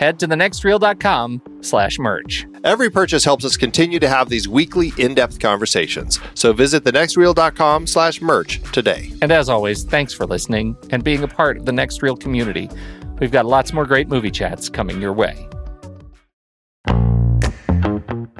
head to thenextreel.com slash merch. Every purchase helps us continue to have these weekly in-depth conversations. So visit thenextreel.com slash merch today. And as always, thanks for listening and being a part of the Next Reel community. We've got lots more great movie chats coming your way.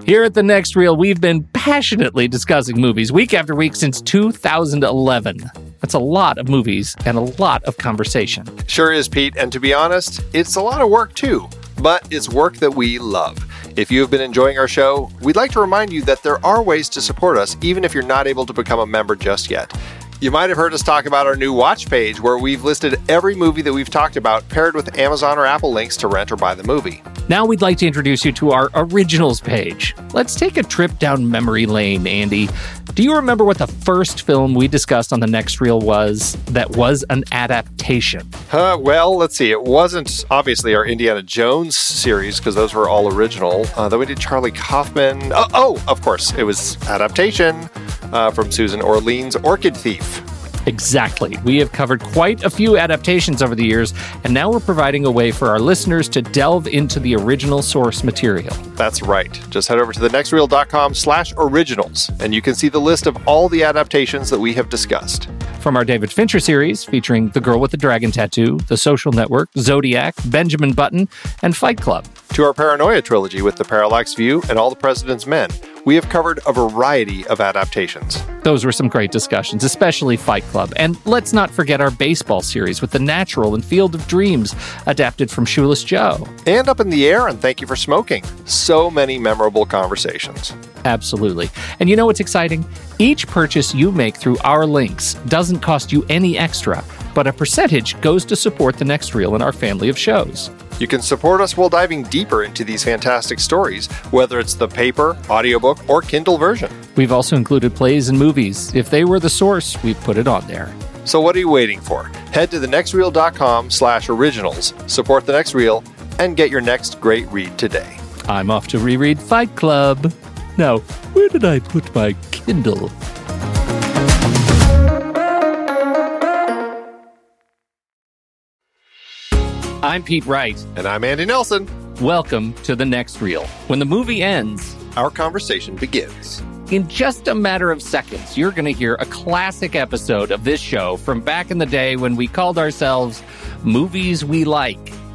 Here at the Next Reel, we've been passionately discussing movies week after week since 2011. That's a lot of movies and a lot of conversation. Sure is, Pete. And to be honest, it's a lot of work too, but it's work that we love. If you have been enjoying our show, we'd like to remind you that there are ways to support us, even if you're not able to become a member just yet. You might have heard us talk about our new watch page where we've listed every movie that we've talked about paired with Amazon or Apple links to rent or buy the movie. Now we'd like to introduce you to our originals page. Let's take a trip down memory lane, Andy. Do you remember what the first film we discussed on the next reel was that was an adaptation? Uh, well, let's see. It wasn't obviously our Indiana Jones series because those were all original. Uh, we did Charlie Kaufman. Oh, oh, of course, it was adaptation uh, from Susan Orlean's Orchid Thief. Exactly. We have covered quite a few adaptations over the years, and now we're providing a way for our listeners to delve into the original source material. That's right. Just head over to thenextreel.com slash originals, and you can see the list of all the adaptations that we have discussed. From our David Fincher series, featuring The Girl with the Dragon Tattoo, The Social Network, Zodiac, Benjamin Button, and Fight Club. To our Paranoia trilogy with The Parallax View and All the President's Men, we have covered a variety of adaptations. Those were some great discussions, especially Fight Club. And let's not forget our baseball series with The Natural and Field of Dreams, adapted from Shoeless Joe. And Up in the Air and Thank You for Smoking. So many memorable conversations. Absolutely. And you know what's exciting? Each purchase you make through our links doesn't cost you any extra, but a percentage goes to support the next reel in our family of shows. You can support us while diving deeper into these fantastic stories, whether it's the paper, audiobook, or Kindle version. We've also included plays and movies. If they were the source, we've put it on there. So what are you waiting for? Head to thenextreel.com slash originals, support The Next Reel, and get your next great read today. I'm off to reread Fight Club. Now, where did I put my Kindle? I'm Pete Wright. And I'm Andy Nelson. Welcome to the next reel. When the movie ends, our conversation begins. In just a matter of seconds, you're going to hear a classic episode of this show from back in the day when we called ourselves Movies We Like.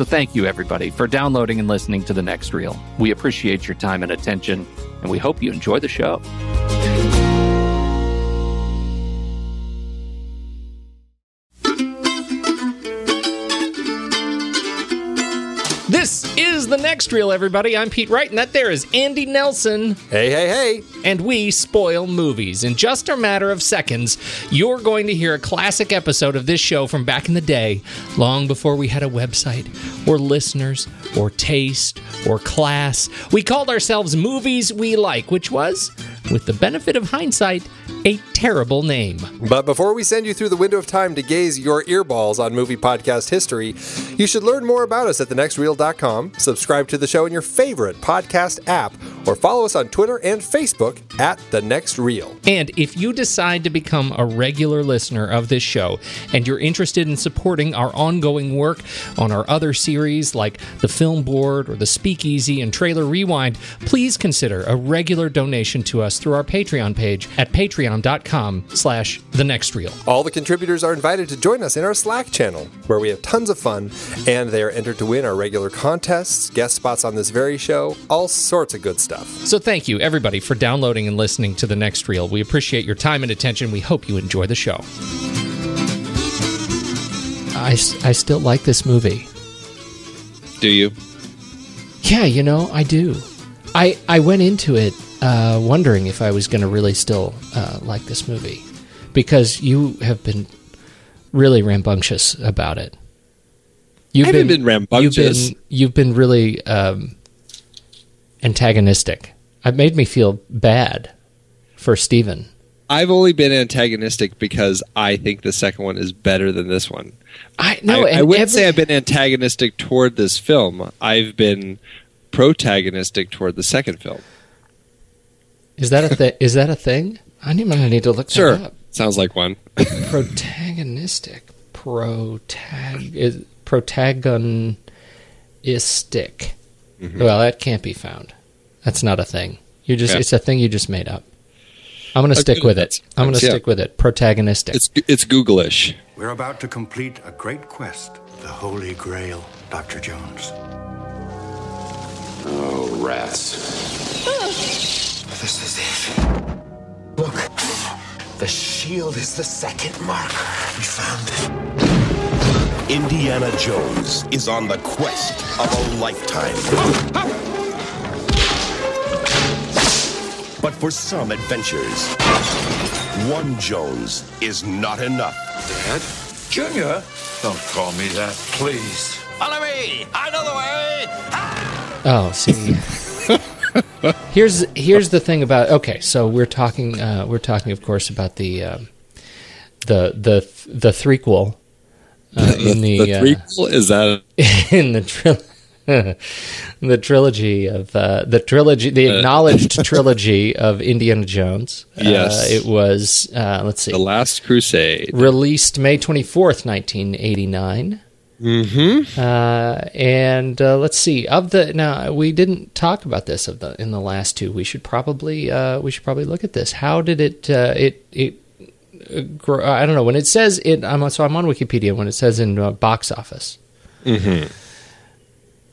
So thank you, everybody, for downloading and listening to The Next Reel. We appreciate your time and attention, and we hope you enjoy the show. The next reel, everybody. I'm Pete Wright, and that there is Andy Nelson. Hey, hey, hey. And we spoil movies. In just a matter of seconds, you're going to hear a classic episode of this show from back in the day, long before we had a website, or listeners, or taste, or class. We called ourselves Movies We Like, which was, with the benefit of hindsight, a terrible name. But before we send you through the window of time to gaze your earballs on movie podcast history, you should learn more about us at thenextreel.com, subscribe to the show in your favorite podcast app, or follow us on Twitter and Facebook at The Next Reel. And if you decide to become a regular listener of this show and you're interested in supporting our ongoing work on our other series like The Film Board or The Speakeasy and Trailer Rewind, please consider a regular donation to us through our Patreon page at patreon.com slash the next reel. All the contributors are invited to join us in our Slack channel, where we have tons of fun, and they are entered to win our regular contests, guest spots on this very show, all sorts of good stuff. So thank you, everybody, for downloading and listening to the next reel. We appreciate your time and attention. We hope you enjoy the show. I, I still like this movie. Do you? Yeah, you know, I do. I, I went into it uh, wondering if I was going to really still uh, like this movie because you have been really rambunctious about it. You've I been, been rambunctious. You've been, you've been really um, antagonistic. It made me feel bad for Steven. I've only been antagonistic because I think the second one is better than this one. I no, I, I wouldn't every, say I've been antagonistic toward this film. I've been protagonistic toward the second film. Is that a thing? is that a thing? I need, I need to look sure. that up. Sounds like one. protagonistic. Protag is protagonistic. Mm-hmm. Well, that can't be found. That's not a thing. You just yeah. it's a thing you just made up. I'm going to stick with it. I'm going to yeah. stick with it. Protagonistic. It's it's Googlish. We're about to complete a great quest, the Holy Grail, Dr. Jones. Oh, rats. This is it. Look. The shield is the second marker. We found it. Indiana Jones is on the quest of a lifetime. But for some adventures, one Jones is not enough. Dad? Junior? Don't call me that, please. Follow me! I know the way! Ah! Oh, see. here's here's the thing about okay, so we're talking uh, we're talking of course about the uh, the the the threequel uh, in the, the uh, threequel is that in the trilogy the trilogy of uh, the trilogy, the uh, acknowledged trilogy of Indiana Jones. Yes, uh, it was. Uh, let's see, the Last Crusade, released May twenty fourth, nineteen eighty nine. Mm-hmm. Uh, and uh, let's see. Of the now, we didn't talk about this of the in the last two. We should probably we should probably look at this. How did it it it I don't know when it says it. I'm so I'm on Wikipedia when it says in uh, box office. Mm-hmm.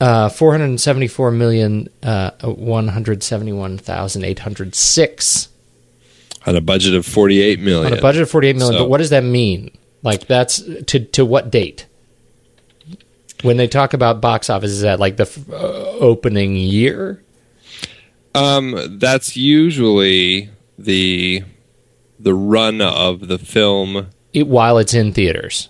Uh, four hundred seventy-four million uh, one hundred seventy-one thousand eight hundred six. On a budget of forty-eight million. On a budget of forty-eight million. So, but what does that mean? Like that's to to what date? When they talk about box office, is that like the f- uh, opening year? Um, that's usually the the run of the film it, while it's in theaters.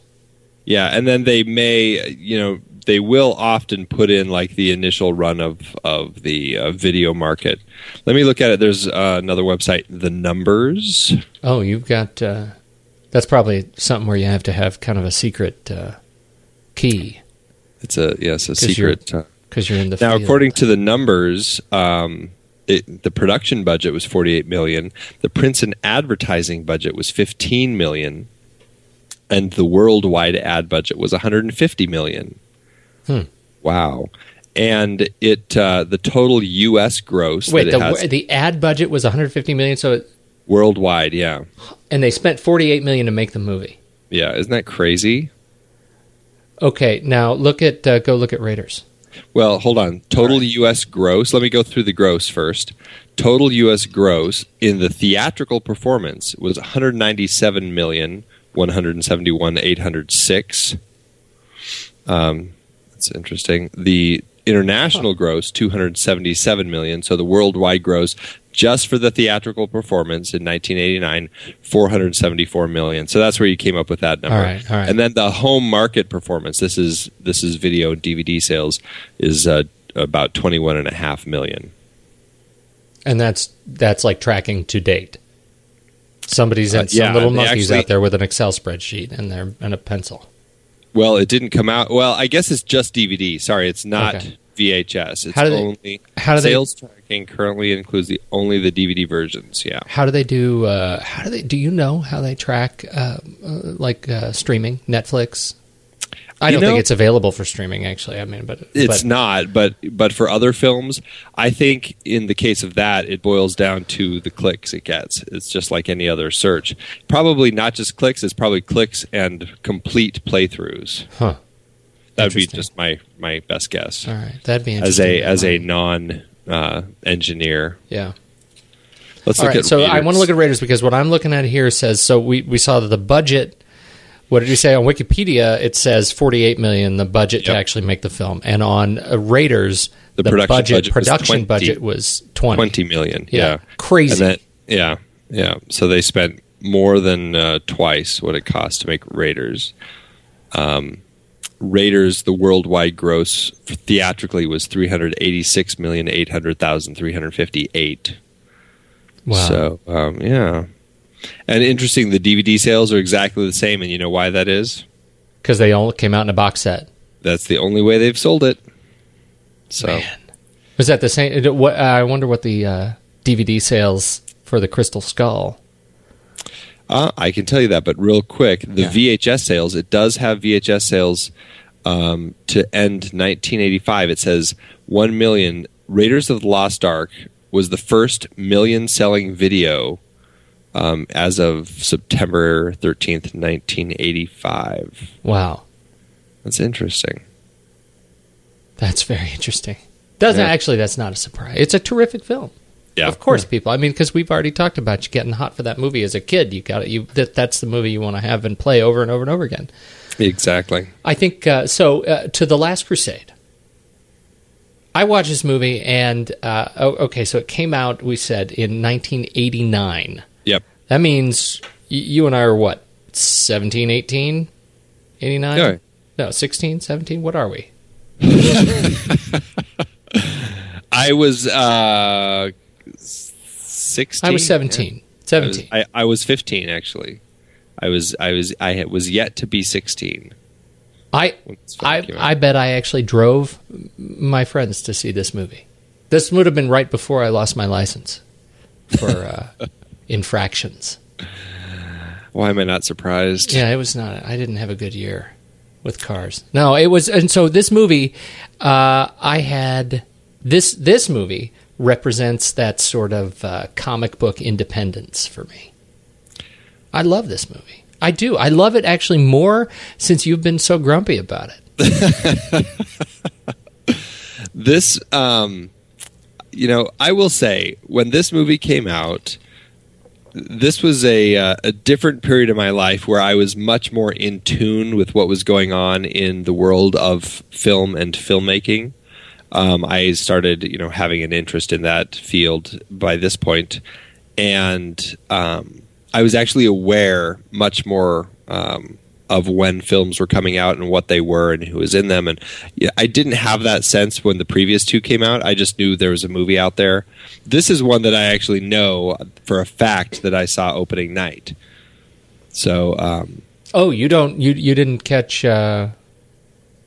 Yeah, and then they may, you know, they will often put in like the initial run of of the uh, video market. Let me look at it. There's uh, another website, The Numbers. Oh, you've got. Uh, that's probably something where you have to have kind of a secret uh, key. It's a yes, a secret because you're, you're, in the now. field. According to the numbers, um, it, the production budget was 48 million. The prints and advertising budget was 15 million, and the worldwide ad budget was 150 million. Hmm. Wow. And it uh, the total U.S. gross. Wait, the, has, the ad budget was 150 million. So it, worldwide, yeah. And they spent 48 million to make the movie. Yeah, isn't that crazy? Okay, now look at uh, go look at Raiders. Well, hold on. Total right. U.S. gross. Let me go through the gross first. Total U.S. gross in the theatrical performance was 197 million 171 806. Um, that's interesting. The international gross 277 million. So the worldwide gross just for the theatrical performance in 1989 474 million. So that's where you came up with that number. All right, all right. And then the home market performance. This is this is video and DVD sales is uh, about 21 and a half million. And that's that's like tracking to date. Somebody's in Uh, some yeah, little monkeys actually- out there with an Excel spreadsheet and their and a pencil. Well, it didn't come out. Well, I guess it's just DVD. Sorry, it's not Okay. VHS. It's How do they- only how do they- sales tracking currently includes the only the DVD versions. Yeah. How do they do? Uh, how do they? Do you know how they track uh, uh, like uh, streaming Netflix? I You don't know- think it's available for streaming. Actually, I mean, but It's but, not, but but for other films, I think in the case of that, it boils down to the clicks it gets. It's just like any other search. Probably not just clicks. It's probably clicks and complete playthroughs. Huh. That would be just my my best guess All right, that'd be as a as a non uh, engineer. yeah. Let's All look right, at. so I want to look at Raiders because what I'm looking at here says so we, we saw that the budget. What did you say on Wikipedia? It says 48 million the budget to actually make the film, and on uh, Raiders The the, production budget, budget was production 20. budget was 20. 20 million. Yeah. Yeah. Crazy. And then, yeah. Yeah. So they spent more than uh, twice what it cost to make Raiders. Um, Raiders, the worldwide gross theatrically was 386,800,358. Wow. So, um, yeah. And interesting, the DVD sales are exactly the same. And you know why that is? because they all came out in a box set. That's the only way they've sold it. So, Man. Was that the same? What I wonder what the uh, DVD sales for the Crystal Skull. Uh, I can tell you that, but real quick, the Yeah. VHS sales, it does have VHS sales um, to end 1985. It says 1 million. Raiders of the Lost Ark was the first million selling video um, as of September 13th, 1985. Wow, That's interesting. that's very interesting. Doesn't Yeah. actually? That's not a surprise. It's a terrific film. Yeah. Of course, people. I mean, because we've already talked about you getting hot for that movie as a kid. You got it. You that, that's the movie you want to have and play over and over and over again. Exactly. I think uh, so. Uh, to the Last Crusade, I watched this movie, and uh, oh, okay, so it came out. We said in 1989. Yep. That means y- you and I are what 17, 18, 89? Yeah. No, 16, 17. What are we? I was uh, 16. I was 17. I was, 17. I, I was 15 actually. I was I was I was yet to be 16. I when this film I. I bet I actually drove my friends to see this movie. This would have been right before I lost my license for uh, infractions. Why am I not surprised? Yeah, it was not. I didn't have a good year with cars. No, it was, and so this movie, uh, I had this. This movie represents that sort of uh, comic book independence for me. I love this movie. I do. I love it actually more since you've been so grumpy about it. This um you know, I will say when this movie came out this was a uh, a different period of my life where I was much more in tune with what was going on in the world of film and filmmaking. Um, I started, you know, having an interest in that field by this point, and um, I was actually aware much more um, of when films were coming out and what they were and who was in them. And yeah, I didn't have that sense when the previous two came out. I just knew there was a movie out there. This is one that I actually know for a fact that I saw opening night. So um, Oh, you don't. You you didn't catch uh,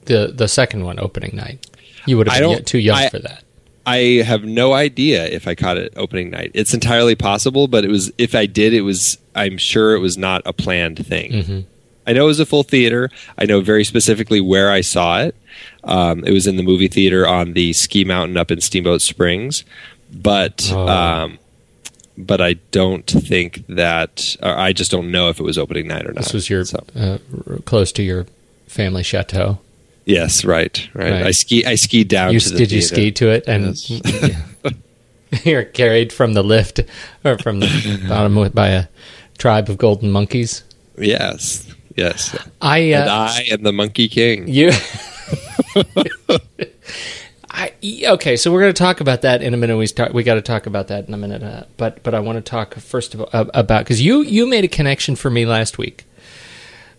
the the second one opening night. You would have I don't- too young I- for that. I have no idea if I caught it opening night. It's entirely possible, but it was if I did, it was I'm sure it was not a planned thing. Mm-hmm. I know it was a full theater. I know very specifically where I saw it. Um, it was in the movie theater on the ski mountain up in Steamboat Springs, but Oh. um, but I don't think that. Or I just don't know if it was opening night or not. This was your So- uh, close to your family chateau. Yes, right, right, Right. I ski. I skied down. You, to the did you ski to it and you're carried from the lift or from the bottom by a tribe of golden monkeys? Yes, yes. I and uh, I am the Monkey King. you. I, okay, so we're going to talk about that in a minute. We start. We got to talk about that in a minute. Uh, but but I want to talk first of all uh, about because you you made a connection for me last week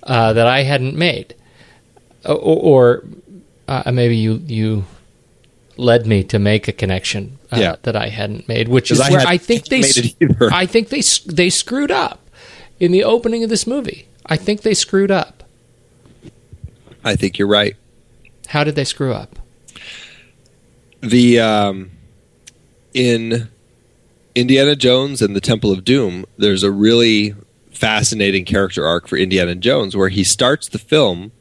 uh, that I hadn't made, or, or uh, maybe you you led me to make a connection uh, Yeah. that I hadn't made, which is I where I think they made it either. I think they they screwed up in the opening of this movie. I think they screwed up. I think you're right. How did they screw up? the um, in Indiana Jones and the Temple of Doom, there's a really fascinating character arc for Indiana Jones where he starts the film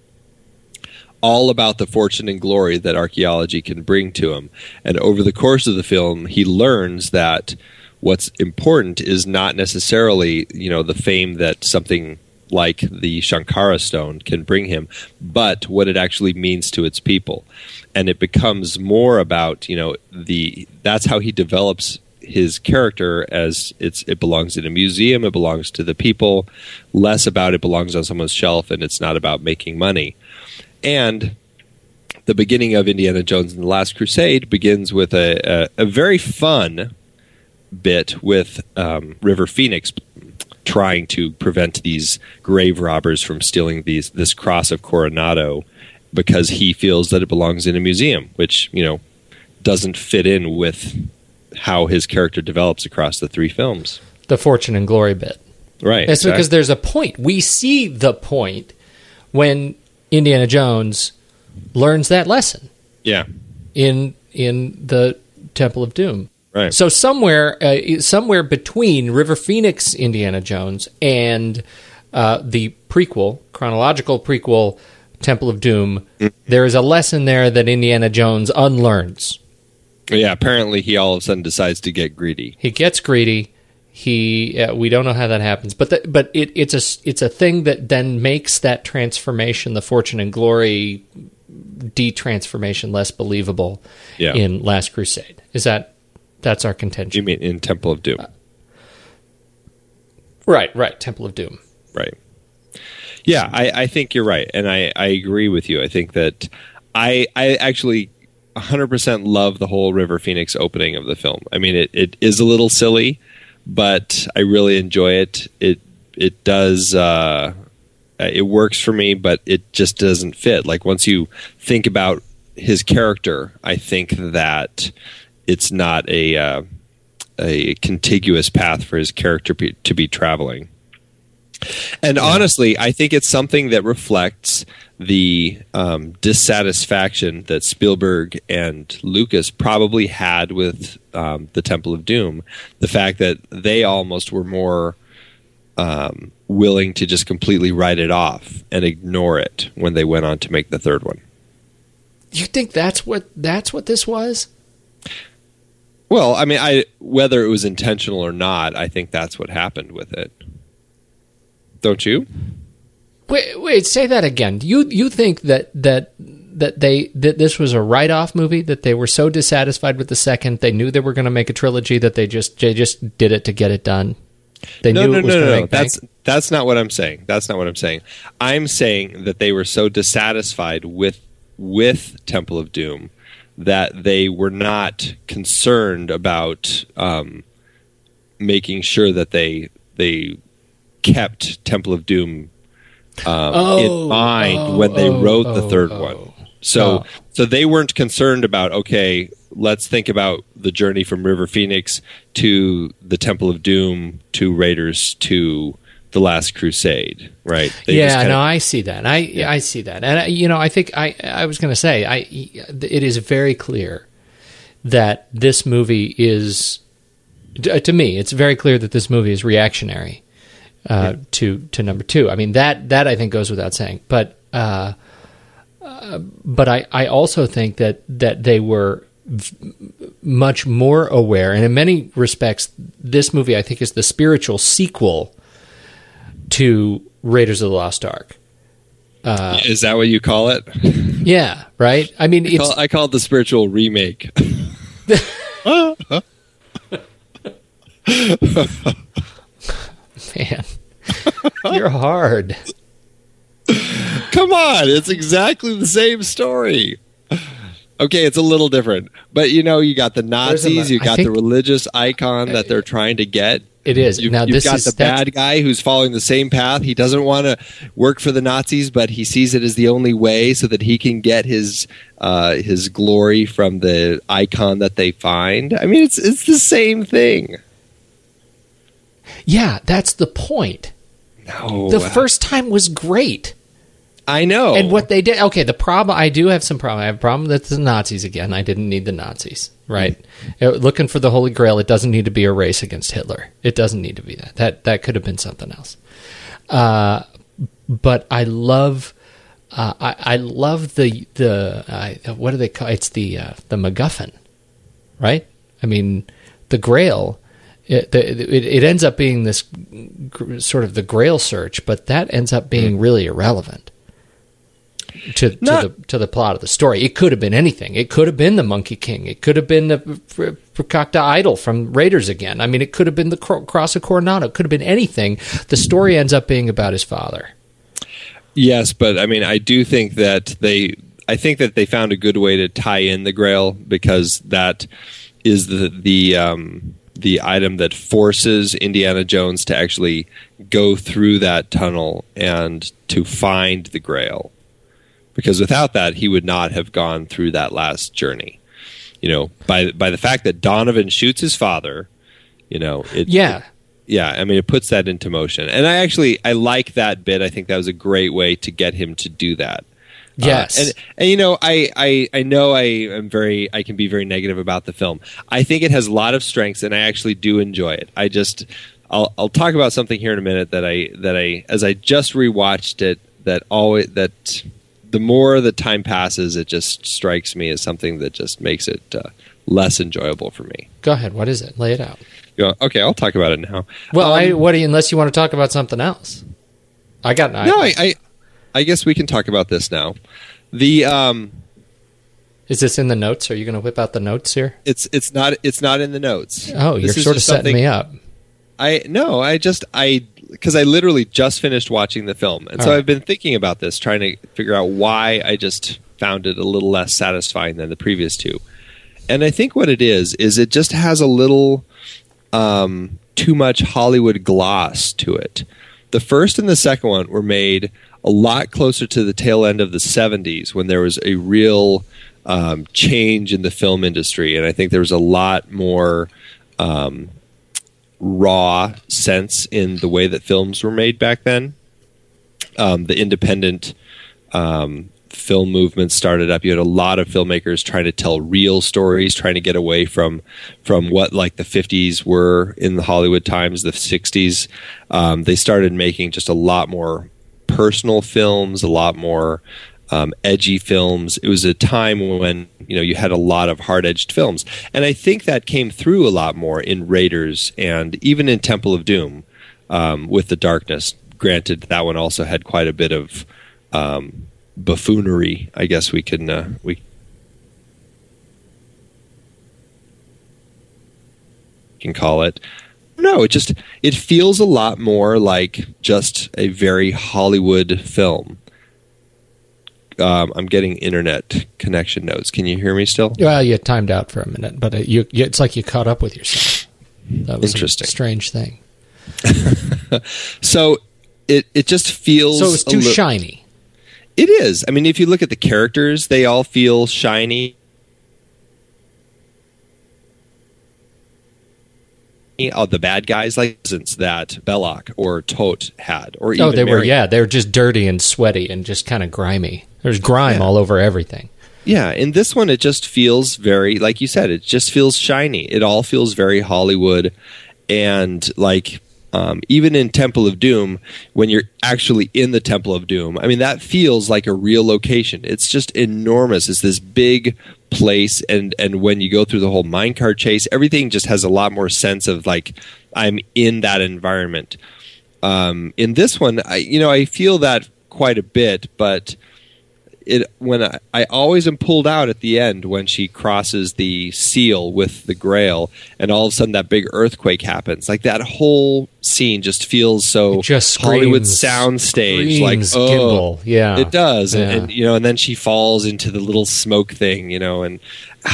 all about the fortune and glory that archaeology can bring to him. And over the course of the film, he learns that what's important is not necessarily, you know, the fame that something like the Shankara stone can bring him, but what it actually means to its people. And it becomes more about, you know, the that's how he develops his character as it's it belongs in a museum, it belongs to the people, less about it belongs on someone's shelf and it's not about making money. And the beginning of Indiana Jones and the Last Crusade begins with a, a, a very fun bit with um, River Phoenix trying to prevent these grave robbers from stealing these this cross of Coronado because he feels that it belongs in a museum, which you know doesn't fit in with how his character develops across the three films. The fortune and glory bit. Right. It's because there's a point. We see the point when Indiana Jones learns that lesson yeah. in in the Temple of Doom. Right. So somewhere uh, somewhere between River Phoenix Indiana Jones and uh, the prequel chronological prequel Temple of Doom, there is a lesson there that Indiana Jones unlearns. Yeah. Apparently, he all of a sudden decides to get greedy. He gets greedy. He uh, we don't know how that happens, but the, but it, it's a it's a thing that then makes that transformation, the fortune and glory de-transformation, less believable Yeah. in Last Crusade. Is that that's our contention? You mean in Temple of Doom? right, right. Temple of Doom. Right. Yeah, I, I think you're right, and I, I agree with you. I think that I I actually 100% love the whole River Phoenix opening of the film. I mean, it, it is a little silly, but I really enjoy it. It it does uh, it works for me, but it just doesn't fit. Like once you think about his character, I think that it's not a uh, a contiguous path for his character be, to be traveling. And honestly, I think it's something that reflects the um, dissatisfaction that Spielberg and Lucas probably had with um, the Temple of Doom. The fact that they almost were more um, willing to just completely write it off and ignore it when they went on to make the third one. You think that's what that's what this was? Well, I mean, I whether it was intentional or not, I think that's what happened with it. Don't you? Wait, wait. Say that again. You you think that that that they that this was a write off movie? That they were so dissatisfied with the second, they knew they were going to make a trilogy that they just they just did it to get it done. They no, knew no, it was no, no, no. bank? That's that's not what I'm saying. That's not what I'm saying. I'm saying that they were so dissatisfied with with Temple of Doom that they were not concerned about um, making sure that they they kept Temple of Doom um, Oh, in mind oh, when they oh, wrote the oh, third oh. one. So so they weren't concerned about okay, let's think about the journey from River Phoenix to the Temple of Doom to Raiders to the Last Crusade, right? They yeah, no, I see that. I I see that, and you know, I think I I was going to say I it is very clear that this movie is to me it's very clear that this movie is reactionary uh, to to number two. I mean that that I think goes without saying, but uh, uh, but I I also think that that they were v- much more aware, and in many respects, this movie I think is the spiritual sequel to Raiders of the Lost Ark. is that what you call it? Yeah, right. I mean, I call, I call it the spiritual remake. man, you're hard. Come on, it's exactly the same story. Okay, it's a little different, but you know, you got the Nazis, you got think- the religious icon that they're trying to get. It is. You, now you've this got is the bad guy who's following the same path. He doesn't want to work for the Nazis, but he sees it as the only way so that he can get his uh, his glory from the icon that they find. I mean, it's it's the same thing. Yeah, that's the point. No, The first time was great. I know. And what they did, okay, the problem, I do have some problem. I have a problem that the Nazis again. I didn't need the Nazis, right? Uh, Looking for the Holy Grail, it doesn't need to be a race against Hitler. It doesn't need to be that. That that could have been something else. Uh, but I love, uh, I, I love the the uh, what do they call? It's the uh, the MacGuffin, right? I mean, the Grail. It, it, it ends up being this gr- sort of the Grail search, but that ends up being really irrelevant to, to Not- the to the plot of the story. It could have been anything. It could have been the Monkey King. It could have been the Pr- Prakakta Idol from Raiders again. I mean, it could have been the Cro- Cross of Coronado. It could have been anything. The story ends up being about his father. Yes, but I mean, I do think that they, I think that they found a good way to tie in the Grail because that is the the um, the item that forces Indiana Jones to actually go through that tunnel and to find the Grail. Because without that, he would not have gone through that last journey. You know, by by the fact that Donovan shoots his father, you know, it, Yeah. yeah i mean it puts that into motion and i actually i like that bit i think that was a great way to get him to do that Uh, Yes. and and you know I, I i know i am very i can be very negative about the film i think it has a lot of strengths and i actually do enjoy it i just i'll i'll talk about something here in a minute that i that i as i just rewatched it that always that the more the time passes it just strikes me as something that just makes it uh, less enjoyable for me Go ahead. What is it? Lay it out. Okay i'll talk about it now Well, Um, I, what do you, unless you want to talk about something else. I got no, I, I, I guess we can talk about this now. The um, Is this in the notes? Are you going to whip out the notes here? it's it's not it's not in the notes. Oh, This you're sort of setting me up. I no, I just I because I literally just finished watching the film, and so All right. I've been thinking about this, trying to figure out why I just found it a little less satisfying than the previous two. And I think what it is is it just has a little um, too much Hollywood gloss to it. The first and the second one were made a lot closer to the tail end of the 70s when there was a real um, change in the film industry. And I think there was a lot more um, raw sense in the way that films were made back then. Um, the independent um, film movement started up. You had a lot of filmmakers trying to tell real stories, trying to get away from from what like the '50s were in the Hollywood times, the '60s. Um, they started making just a lot more personal films, a lot more um, edgy films. It was a time when you know you had a lot of hard-edged films, and I think that came through a lot more in Raiders and even in Temple of Doom um, with the Darkness. Granted, that one also had quite a bit of um, buffoonery. I guess we can uh, we can call it. No, it just it feels a lot more like just a very Hollywood film. Um, I'm getting internet connection notes. Can you hear me still? Well, you timed out for a minute, but it, you, you, it's like you caught up with yourself. That was Interesting. a strange thing. So it it just feels So it's too li- shiny. It is. I mean, if you look at the characters, they all feel shiny. Oh, the bad guys, like since that Belloq or Toht had, or even Oh, they were yeah, they were just dirty and sweaty and just kind of grimy. There's grime Yeah. all over everything. Yeah, in this one, it just feels very, like you said, it just feels shiny. It all feels very Hollywood. And like, um, even in Temple of Doom, when you're actually in the Temple of Doom, I mean, that feels like a real location. It's just enormous. It's this big place. And, and when you go through the whole minecart chase, everything just has a lot more sense of like, I'm in that environment. Um, in this one, I, you know, I feel that quite a bit, but it when I, I always am pulled out at the end when she crosses the seal with the Grail, and all of a sudden that big earthquake happens. Like that whole scene just feels so It just Hollywood screams- soundstage. Like oh, Gimbal. Yeah. it does. And, Yeah. and you know, and then she falls into the little smoke thing. You know, and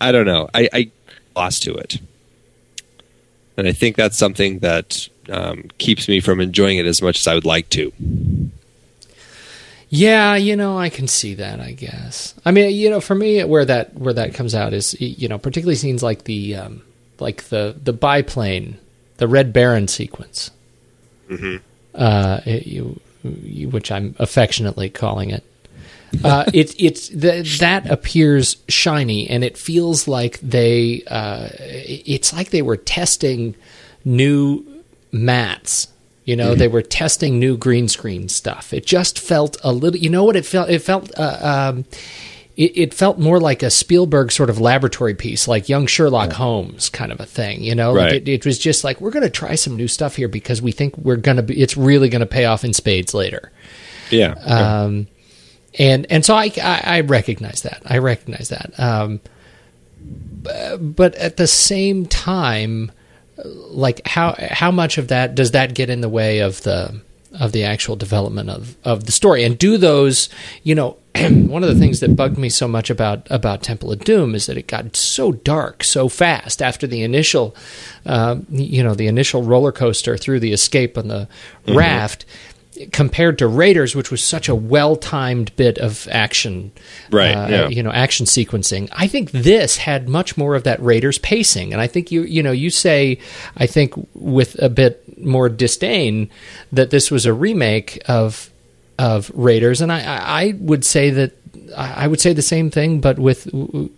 I don't know. I, I lost to it, and I think that's something that um, keeps me from enjoying it as much as I would like to. Yeah, you know, I can see that. I guess. I mean, you know, for me, where that where that comes out is, you know, particularly scenes like the um, like the the biplane, the Red Baron sequence, uh, it- you, you, which I'm affectionately calling it. Uh, it it's th- that appears shiny, and it feels like they. Uh, it's like they were testing new mattes. You know, they were testing new green screen stuff. It just felt a little. You know what it felt? It felt. Uh, um, it, it felt more like a Spielberg sort of laboratory piece, like young Sherlock Holmes kind of a thing. You know, like it, it was just like we're going to try some new stuff here because we think we're going to be. It's really going to pay off in spades later. Yeah. Um, and and so I, I I recognize that I recognize that. Um, but at the same time, like how how much of that does that get in the way of the of the actual development of of the story? And do those you know? one of the things that bugged me so much about about Temple of Doom is that it got so dark so fast after the initial, uh, you know, the initial roller coaster through the escape on the raft, compared to Raiders, which was such a well timed bit of action, Right, uh, yeah. You know, action sequencing. I think this had much more of that Raiders pacing, and I think you you know you say I think with a bit more disdain that this was a remake of of Raiders, and I I, would say that I I would say the same thing, but with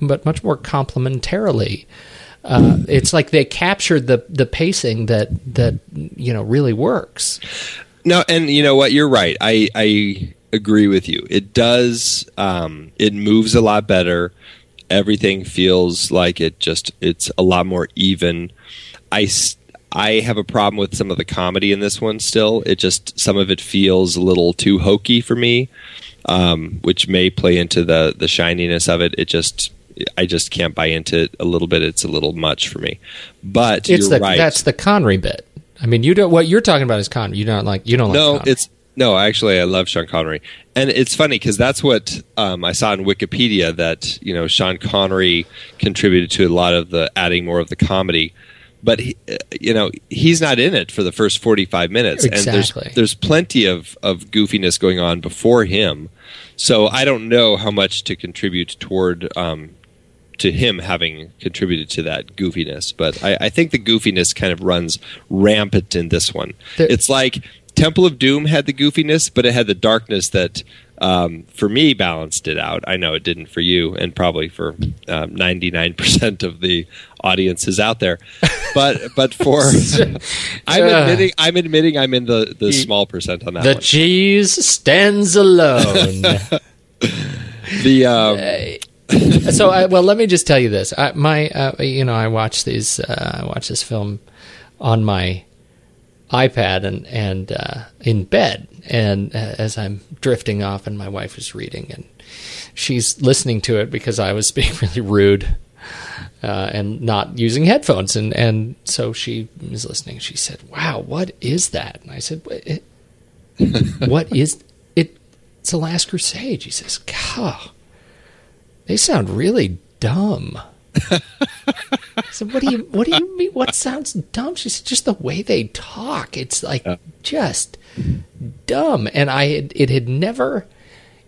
but much more complementarily. Uh, it's like they captured the the pacing that that you know really works. No, and you know what? You're right. I I agree with you. It does. Um, it moves a lot better. Everything feels like it just. It's a lot more even. I I have a problem with some of the comedy in this one. Still, it just some of it feels a little too hokey for me, um, which may play into the the shininess of it. It just. I just can't buy into it a little bit. It's a little much for me. But It's you're the right. that's the Connery bit. I mean, you don't. What you're talking about is Connery. You don't like. You don't like. no, Connery. it's no. Actually, I love Sean Connery, and it's funny because that's what um, I saw in Wikipedia that you know Sean Connery contributed to a lot of the adding more of the comedy. But he, uh, you know he's not in it for the first forty five minutes, and there's there's plenty of of goofiness going on before him. So I don't know how much to contribute toward um, to him having contributed to that goofiness. But I, I think the goofiness kind of runs rampant in this one. There- it's like Temple of Doom had the goofiness, but it had the darkness that, um, for me, balanced it out. I know it didn't for you, and probably for ninety nine percent of the audiences out there. But but for I'm Uh. admitting I'm admitting I'm in the, the small percent on that the one. cheese stands alone. the um, so, I, well, let me just tell you this. I, my, uh, you know, I watched these. Uh, I watched this film on my iPad and and uh, in bed, and uh, as I'm drifting off, and my wife is reading, and she's listening to it because I was being really rude. Uh, and not using headphones, and, and so she was listening. She said, "Wow, what is that?" And I said, "What, it, what is it?" It's the Last Crusade. She says, "God, they sound really dumb." I said, "What do you What do you mean? What sounds dumb?" She said, "Just the way they talk. It's like just dumb." And I had, it had never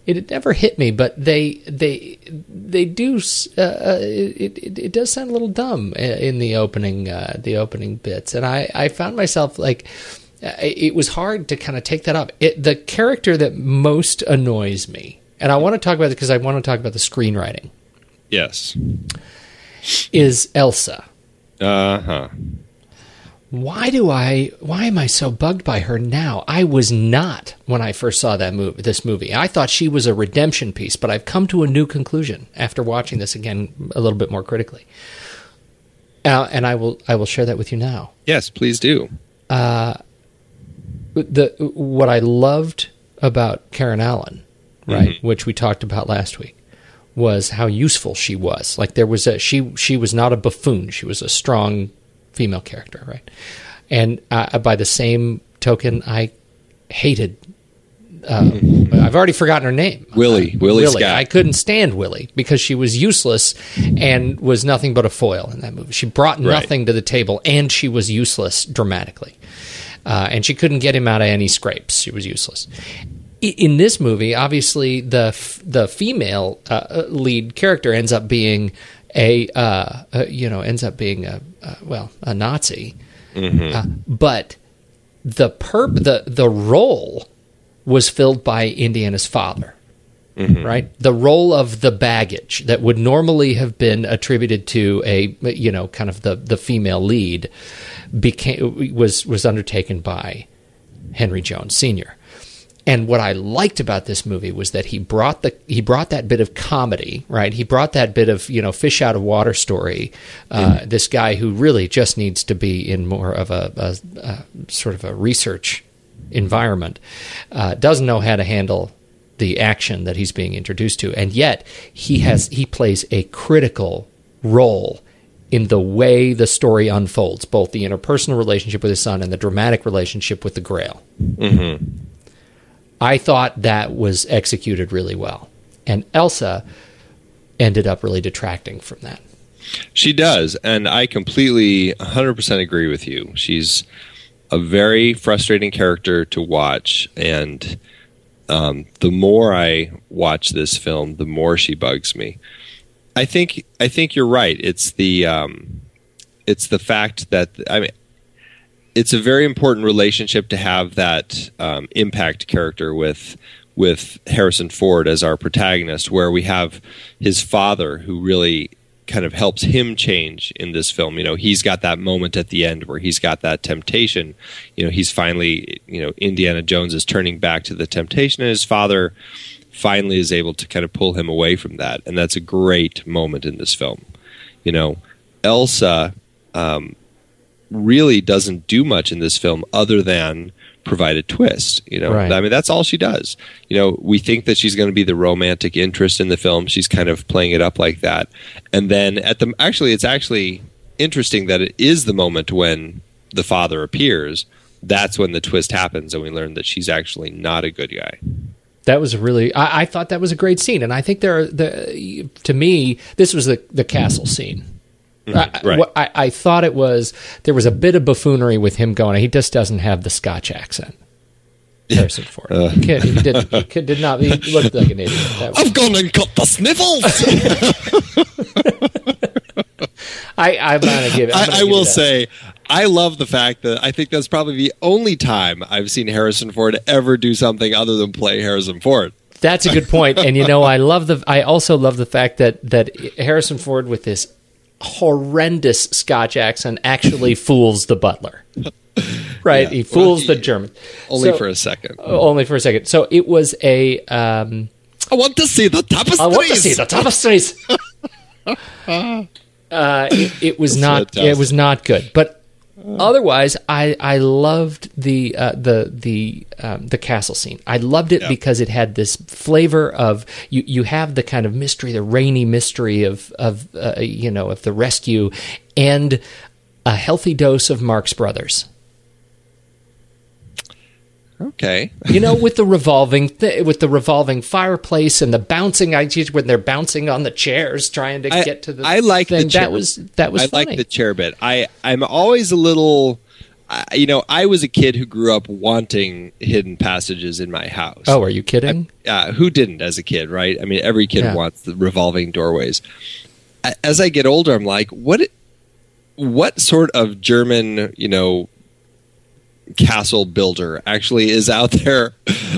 it had never hit me, but they they they do. Uh, uh, it, it it does sound a little dumb in the opening uh, the opening bits, and I I found myself like. uh, It was hard to kind of take that up. It, the character that most annoys me, and I want to talk about it because I want to talk about the screenwriting, yes, is Elsa. uh huh. why do I why am I so bugged by her now? I was not when I first saw that movie this movie. I thought she was a redemption piece, but I've come to a new conclusion after watching this again a little bit more critically. Uh, and I will I will share that with you now. Yes, please do. the what I loved about Karen Allen, right, which we talked about last week, was how useful she was. Like there was a she she was not a buffoon. She was a strong female character, right? And uh, by the same token, I hated. Uh, I've already forgotten her name. Willie. Uh, Willie Scott. I couldn't stand Willie because she was useless and was nothing but a foil in that movie. She brought Right. nothing to the table, and she was useless dramatically. Uh, and she couldn't get him out of any scrapes. She was useless. In this movie, obviously, the f- the female uh, lead character ends up being a uh, uh, you know ends up being a uh, well a Nazi, uh, but the perp the the role was filled by Indiana's father right? The role of the baggage that would normally have been attributed to a you know kind of the the female lead became was was undertaken by Henry Jones Sr. And what I liked about this movie was that he brought the he brought that bit of comedy, right? He brought that bit of you know fish out of water story. Uh, This guy who really just needs to be in more of a, a, a sort of a research environment uh, doesn't know how to handle the action that he's being introduced to, and yet he has he plays a critical role in the way the story unfolds, both the interpersonal relationship with his son and the dramatic relationship with the Grail. I thought that was executed really well, and Elsa ended up really detracting from that. She does, and I completely 100% agree with you. She's a very frustrating character to watch, and um, the more I watch this film, the more she bugs me. I think I think you're right. It's the um, it's the fact that I mean it's a very important relationship to have that um, impact character with with Harrison Ford as our protagonist, where we have his father who really kind of helps him change in this film. You know, he's got that moment at the end where he's got that temptation. You know, he's finally, you know, Indiana Jones is turning back to the temptation, and his father finally is able to kind of pull him away from that, and that's a great moment in this film. You know, Elsa um, really doesn't do much in this film other than provide a twist. You know, Right. I mean, that's all she does. You know, we think that she's going to be the romantic interest in the film. She's kind of playing it up like that, and then at the actually, it's actually interesting that it is the moment when the father appears. That's when the twist happens, and we learn that she's actually not a good guy. That was really. I, I thought that was a great scene, and I think there. Are, the to me, this was the the castle scene. I, right. I, I thought it was there was a bit of buffoonery with him going. He just doesn't have the Scotch accent. Harrison Ford. Uh. He kid, he did. He kid did not. He looked like an idiot. I've gone and got the sniffles. I, I'm gonna give. I'm gonna I, I give will say, I love the fact that I think that's probably the only time I've seen Harrison Ford ever do something other than play Harrison Ford. That's a good point, and you know, I love the. I also love the fact that that Harrison Ford with this horrendous Scotch accent actually fools the butler. Right, Yeah. he fools Well, the German. Only So- for a second. only for a second. So it was a. Um, I want to see the tapestries. I want to see the tapestries. uh, it, it was not. Fantastic. It was not good, but otherwise, I I loved the uh, the the um, the castle scene. I loved it Yeah. because it had this flavor of you. You have the kind of mystery, the rainy mystery of of uh, you know of the rescue, and a healthy dose of Marx Brothers. Okay. you know, with the revolving th- with the revolving fireplace and the bouncing ideas when they're bouncing on the chairs trying to I, get to the. I like thing. the chair. that was that was I funny. like the chair bit. I I'm always a little. I you know, I was a kid who grew up wanting hidden passages in my house. oh, are you kidding? uh, who didn't as a kid, right? I mean, every kid Yeah. wants the revolving doorways. As I get older, I'm like, what? What sort of German, you know, castle builder actually is out there?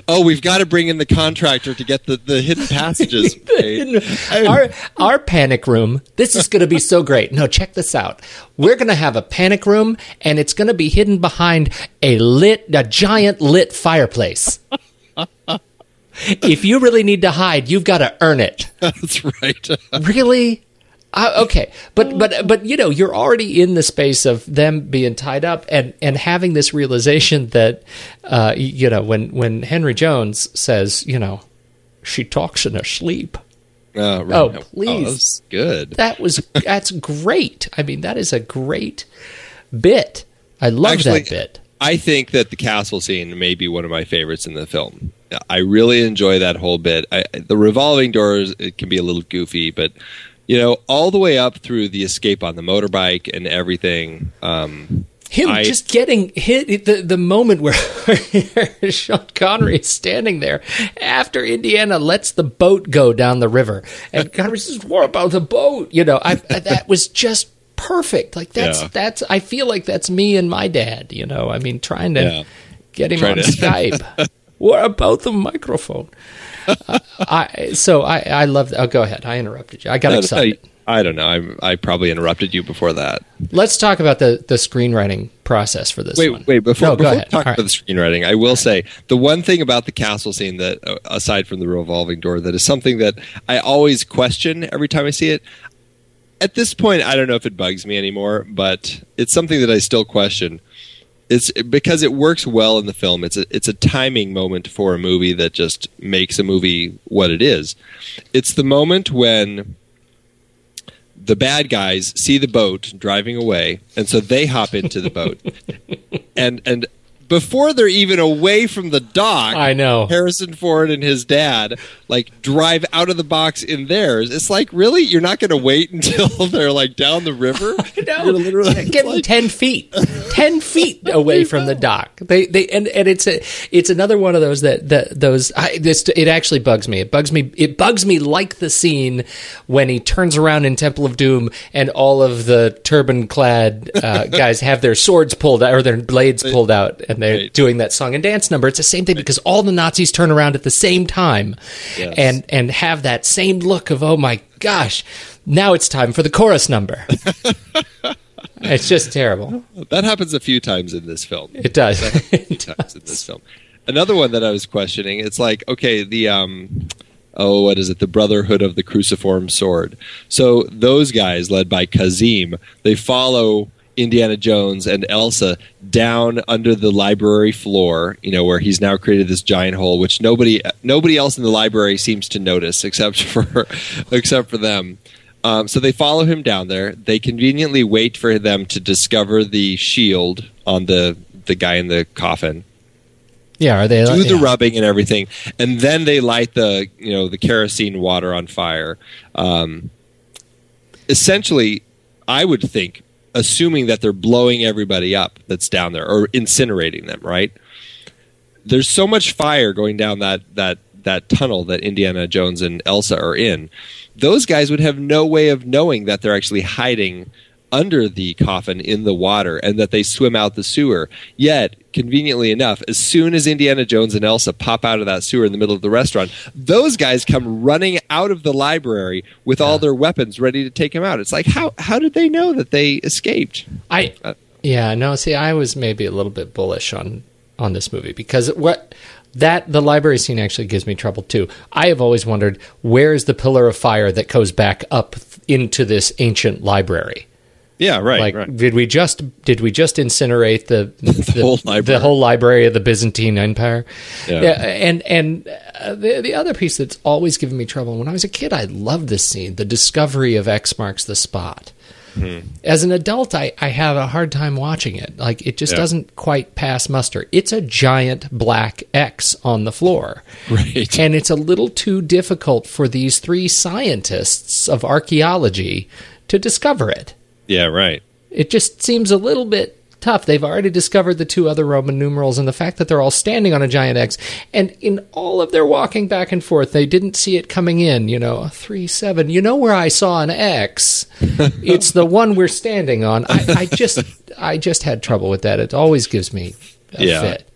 Oh, we've got to bring in the contractor to get the, the hidden passages. made. I- our our panic room. This is going to be so great. No, check this out. We're going to have a panic room, and it's going to be hidden behind a lit, a giant lit fireplace. if you really need to hide, you've got to earn it. That's right. Really? Uh, okay, but but but you know you're already in the space of them being tied up and and having this realization that uh, you know when when Henry Jones says you know she talks in her sleep. Uh, right. Oh, please. that's good. That was that's great. I mean that is a great bit. I love Actually, that bit. I think that the castle scene may be one of my favorites in the film. I really enjoy that whole bit. I, the revolving doors it can be a little goofy, but you know, all the way up through the escape on the motorbike and everything. Um, Him I- just getting hit the the moment where Sean Connery is standing there after Indiana lets the boat go down the river, and Connery says, "What about the boat?" You know, I, I- that was just perfect. Like that's Yeah. that's I feel like that's me and my dad. You know, I mean, trying to Yeah. get him Trying on to- Skype. what about the microphone? I so I I love. that. Oh, go ahead. I interrupted you. I got I, excited. I don't know. I, I probably interrupted you before that. Let's talk about the the screenwriting process for this. Wait, one. wait. Before, No, go before we ahead. talk All about right. the screenwriting, I will say the one thing about the castle scene that, uh, aside from the revolving door, that is something that I always question every time I see it. At this point, I don't know if it bugs me anymore, but it's something that I still question. It's because it works well in the film. It's a it's a timing moment for a movie that just makes a movie what it is. It's the moment when the bad guys see the boat driving away, and so they hop into the boat. and and before they're even away from the dock, I know. Harrison Ford and his dad like drive out of the box in theirs. It's like really, you're not going to wait until they're like down the river. No, You're literally get like- ten feet, ten feet away from the dock. They, they, and, and it's a, it's another one of those that, that those. I, this, it actually bugs me. It bugs me. It bugs me like the scene when he turns around in Temple of Doom and all of the turban-clad uh, guys have their swords pulled out or their blades pulled out, and they're Right. doing that song and dance number. It's the same thing because all the Nazis turn around at the same time, Yes. and and have that same look of oh my gosh. Now it's time for the chorus number. It's just terrible. that happens a few times in this film. It does. It times in this film. Another one that I was questioning. It's like okay, the um, oh, what is it? The Brotherhood of the Cruciform Sword. So those guys, led by Kazim, they follow Indiana Jones and Elsa down under the library floor. You know where he's now created this giant hole, which nobody nobody else in the library seems to notice except for except for them. Um, so they follow him down there. They conveniently wait for them to discover the shield on the the guy in the coffin yeah, are they? do the yeah. rubbing and everything, and then they light the you know the kerosene water on fire. Um, essentially, I would think, assuming that they're blowing everybody up that's down there or incinerating them, right? There's so much fire going down that that that tunnel that Indiana Jones and Elsa are in. Those guys would have no way of knowing that they're actually hiding under the coffin in the water and that they swim out the sewer. Yet, conveniently enough, as soon as Indiana Jones and Elsa pop out of that sewer in the middle of the restaurant, those guys come running out of the library with all their weapons ready to take him out. It's like how how did they know that they escaped? I uh, yeah no. See, I was maybe a little bit bullish on on this movie because what that the library scene actually gives me trouble too. I have always wondered where is the pillar of fire that goes back up into this ancient library. Yeah, right, like right. did we just did we just incinerate the the, whole library. the whole library of the Byzantine Empire? Yeah. and and uh, the the other piece that's always given me trouble when I was a kid, I loved this scene, the discovery of X marks the spot. Hmm. As an adult, I, I have a hard time watching it. Like it just Yeah. doesn't quite pass muster. It's a giant black X on the floor. Right. And it's a little too difficult for these three scientists of archaeology to discover it Yeah, right. it just seems a little bit tough. They've already discovered the two other Roman numerals and the fact that they're all standing on a giant X. And in all of their walking back and forth, they didn't see it coming in, you know, three, seven. You know where I saw an X? it's the one we're standing on. I, I just I just had trouble with that. It always gives me a Yeah. fit.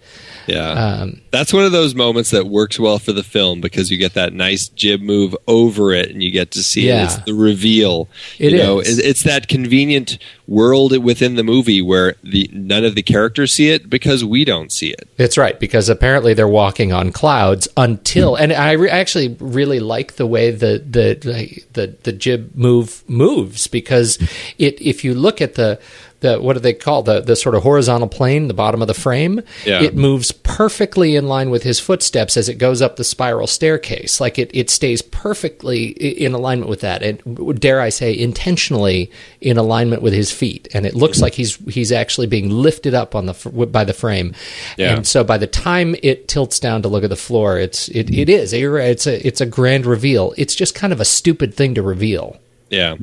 Yeah. Um, That's one of those moments that works well for the film because you get that nice jib move over it and you get to see Yeah. it. It's the reveal. It you know, is. it's that convenient world within the movie where the none of the characters see it because we don't see it. That's right, because apparently they're walking on clouds until, and I re- actually really like the way the the the the jib move moves because it if you look at the the what do they call the the sort of horizontal plane, the bottom of the frame, Yeah. it moves perfectly in line with his footsteps as it goes up the spiral staircase. Like it it stays perfectly in alignment with that, and dare I say, intentionally in alignment with his feet, and it looks like he's he's actually being lifted up on the by the frame. Yeah. And so by the time it tilts down to look at the floor, it's it, it is it's a it's a grand reveal. It's just kind of a stupid thing to reveal. Yeah.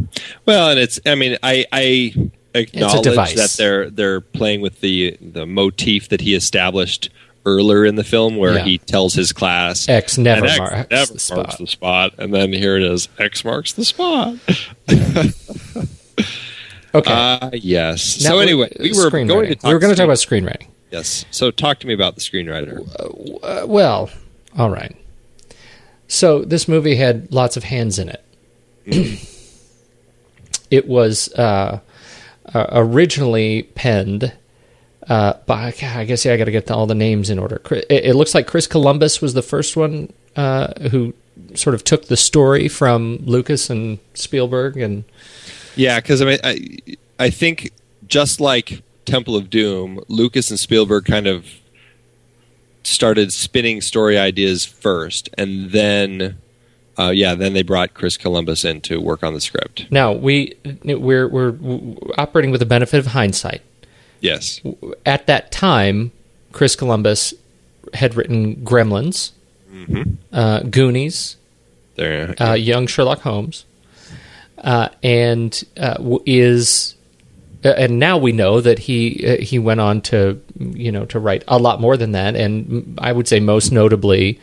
Well, and it's I mean, I I acknowledge that they're they're playing with the the motif that he established earlier in the film where Yeah. he tells his class X never X marks never the spot. marks the spot and then here it is X marks the spot. Okay. Ah, yes. Now, so anyway, we were going to talk we were going to talk about screenwriting. Yes. So talk to me about the screenwriter. Uh, well, all right. So this movie had lots of hands in it. it was uh, uh, originally penned uh, by. I guess yeah, I got to get all the names in order. It, it looks like Chris Columbus was the first one uh, who sort of took the story from Lucas and Spielberg, and Yeah, because I mean, I, I think just like Temple of Doom, Lucas and Spielberg kind of started spinning story ideas first, and then, uh, yeah, then they brought Chris Columbus in to work on the script. now we we're we're operating with the benefit of hindsight. Yes, at that time, Chris Columbus had written Gremlins, uh, Goonies, there. uh, Young Sherlock Holmes, uh, and uh, is. Uh, and now we know that he uh, he went on to you know to write a lot more than that, and I would say most notably,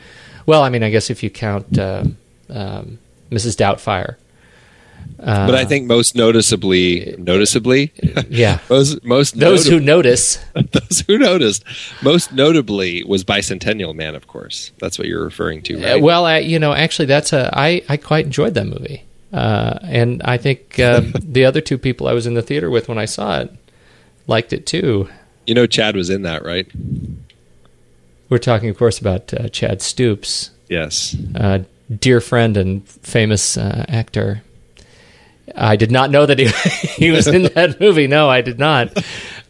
well, I mean, I guess if you count uh, um, Mrs. Doubtfire, but I think most noticeably, noticeably, yeah, most most those who notice, those who noticed, most notably was Bicentennial Man. Of course, that's what you're referring to, Uh, right? Well, I, you know, actually, that's a I I quite enjoyed that movie, uh, and I think uh, the other two people I was in the theater with when I saw it liked it too. you know, Chad was in that, right? We're talking, of course, about uh, Chad Stoops, Yes. Dear friend and famous uh, actor. I did not know that he he was in that movie. No, I did not.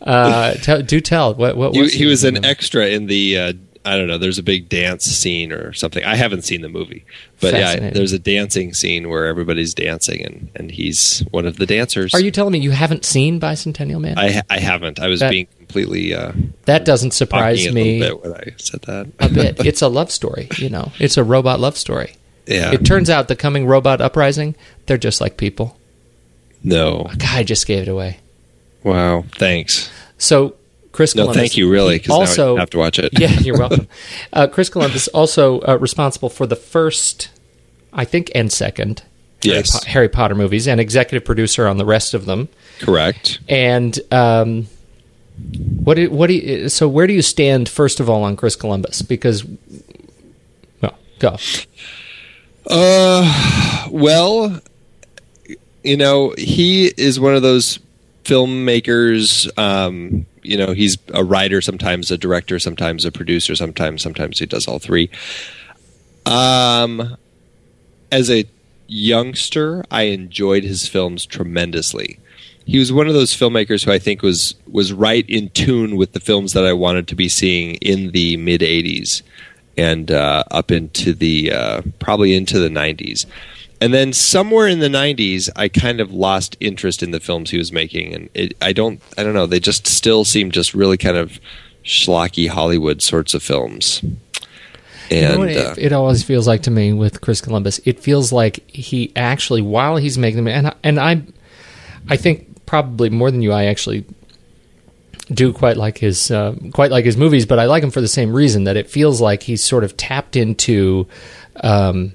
Uh, tell, do tell. What what he, was he was an extra in the uh, I don't know. There's a big dance scene or something. I haven't seen the movie, but yeah, there's a dancing scene where everybody's dancing and and he's one of the dancers. Are you telling me you haven't seen Bicentennial Man? I I haven't. I was That- being completely uh, that doesn't surprise talking a me bit when I said that. a bit. It's a love story, you know. It's a robot love story. Yeah. It turns out the coming robot uprising, they're just like people. no. A guy just gave it away. Wow. Thanks. So Chris No, Columbus thank you. Really, because also I have to watch it. yeah, you're welcome. Uh, Chris Columbus is also uh, responsible for the first, I think, and second Harry, Po- Harry Potter movies, and executive producer on the rest of them. Correct. And um, what do, what do you, so where do you stand first of all on Chris Columbus? Because well, go. Uh, well, you know, he is one of those filmmakers. Um, you know, he's a writer, sometimes a director, sometimes a producer, sometimes sometimes he does all three. Um, as a youngster, I enjoyed his films tremendously. He was one of those filmmakers who I think was was right in tune with the films that I wanted to be seeing in the mid '80s and uh, up into the uh, probably into the 90s. And then somewhere in the 90s, I kind of lost interest in the films he was making, and it, I don't, I don't know. They just still seem just really kind of schlocky Hollywood sorts of films. You know And it, uh, it always feels like to me with Chris Columbus. It feels like he actually, while he's making them, and and I, I think probably more than you, I actually do quite like his uh, quite like his movies, but I like him for the same reason that it feels like he's sort of tapped into um,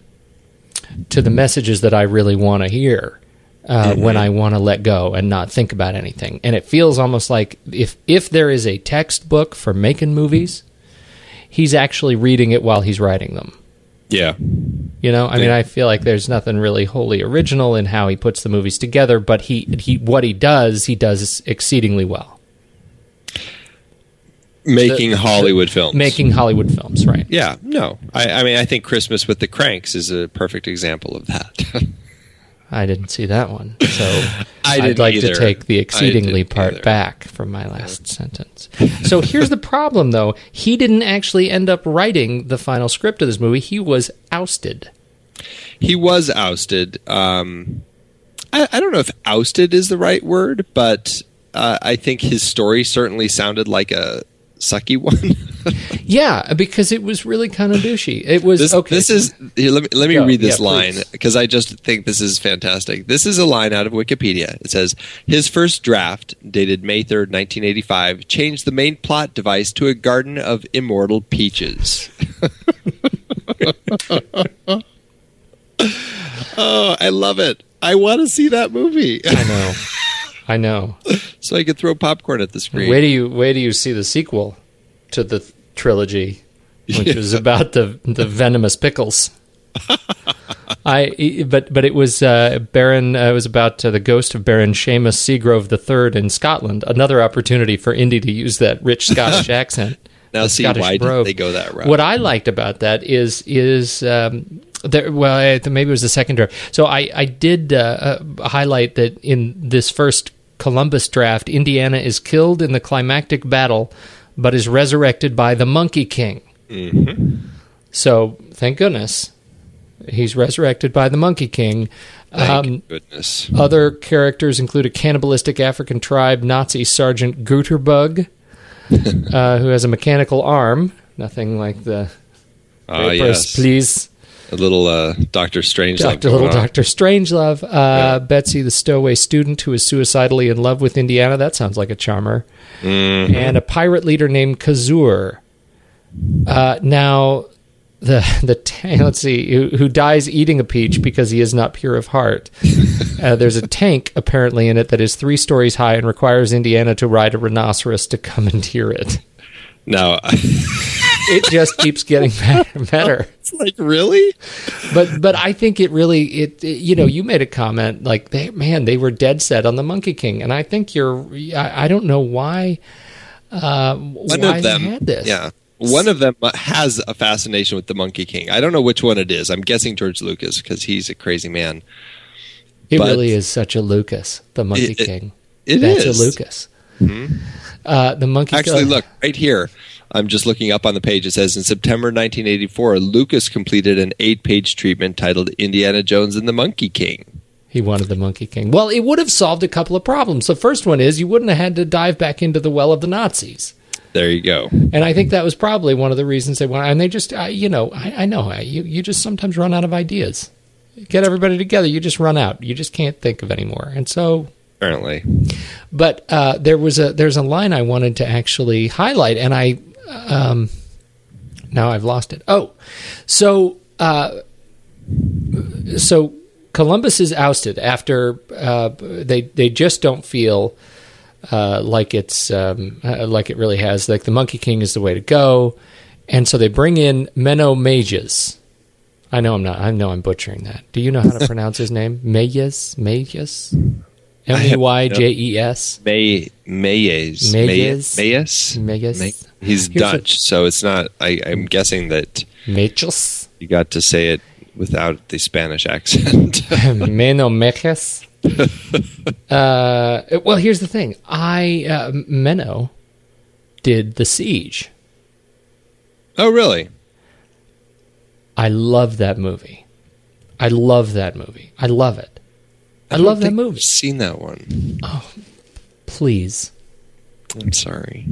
to the messages that I really want to hear. Uh, When I want to let go and not think about anything, and it feels almost like if if there is a textbook for making movies, he's actually reading it while he's writing them. Yeah. You know, I mean, I feel like there's nothing really wholly original in how he puts the movies together, but he he what he does, he does exceedingly well, Making Hollywood films. making Hollywood films, right? Yeah, no. I, I mean, I think Christmas with the Cranks is a perfect example of that. I didn't see that one, so I I'd like either. to take the exceedingly part either. back from my last sentence. So here's the problem, though: he didn't actually end up writing the final script of this movie. He was ousted. he was ousted. Um, I, I don't know if ousted is the right word, but uh, I think his story certainly sounded like a sucky one. Yeah, because it was really kind of douchey. It was this, okay. this is here, let me, let me Go. read this Yeah, line because I just think this is fantastic. This is a line out of Wikipedia. It says his first draft, dated May third, nineteen eighty five, changed the main plot device to a garden of immortal peaches. oh, I love it! I want to see that movie I know, I know. so I could throw popcorn at the screen. Wait do you wait do you see the sequel to the th- trilogy, which was about the the venomous pickles. I but but it was uh, Baron. Uh, it was about uh, the ghost of Baron Seamus Seagrove III in Scotland. Another opportunity for Indy to use that rich Scottish accent. Now, see, Scottish why they go that route? What I liked about that is is um, there, well, I, maybe it was the second draft. So I I did uh, uh, highlight that in this first Columbus draft, Indiana is killed in the climactic battle, but is resurrected by the Monkey King. Mm-hmm. So thank goodness he's resurrected by the Monkey King. Thank Um, goodness. other characters include a cannibalistic African tribe, Nazi Sergeant Guterbug, uh, who has a mechanical arm. Nothing like the Ah, yes. please. A little uh, Doctor Strange. Dr. Little Dr. Strangelove. Uh, Betsy, the stowaway student who is suicidally in love with Indiana. That sounds like a charmer. Mm-hmm. And a pirate leader named Kazur. Uh, now, the the ta- let's see who, who dies eating a peach because he is not pure of heart. uh, there's a tank apparently in it that is three stories high and requires Indiana to ride a rhinoceros to come and commandeer it. No, It just keeps getting better. better. it's like really. but but I think it really it, it- you know you made a comment like they man they were dead set on the Monkey King and I think you're I, I don't know why uh, One why of them, had this yeah, one of them has a fascination with the Monkey King. I don't know which one it is. I'm guessing George Lucas because he's a crazy man. it but- really is such a Lucas the Monkey It- King It that's is. a Lucas uh, the Monkey king. Actually, uh, look right here. I'm just looking up on the page. It says in September 1984, Lucas completed an eight-page treatment titled "Indiana Jones and the Monkey King." he wanted the Monkey King well it would have solved a couple of problems the first one is you wouldn't have had to dive back into the well of the Nazis There you go. And I think that was probably one of the reasons they want. And they just, you know, I, I know I, you you just sometimes run out of ideas. Get everybody together, you just run out. You just can't think of anymore. And so, Apparently, but uh, there was a there's a line I wanted to actually highlight, and I um, now I've lost it. Oh, so uh, so Columbus is ousted after uh, they they just don't feel uh, like it's um, uh, like it really has. Like the Monkey King is the way to go, and so they bring in Menno Meyjes. I know I'm not. I know I'm butchering that. Do you know how to pronounce his name? Mages, Mages, M E Y J E S. May Mayes Mayes? Mayes Mayes. May- He's Here's a- Dutch, so it's not. I, I'm guessing that Mages. you got to say it without the Spanish accent. Menno Meyjes. uh, well, here's the thing. I uh, Menno did the siege. oh, really? I love that movie. I love that movie. I love it. I, don't love that movie. I've seen that one. Oh, please, I'm sorry.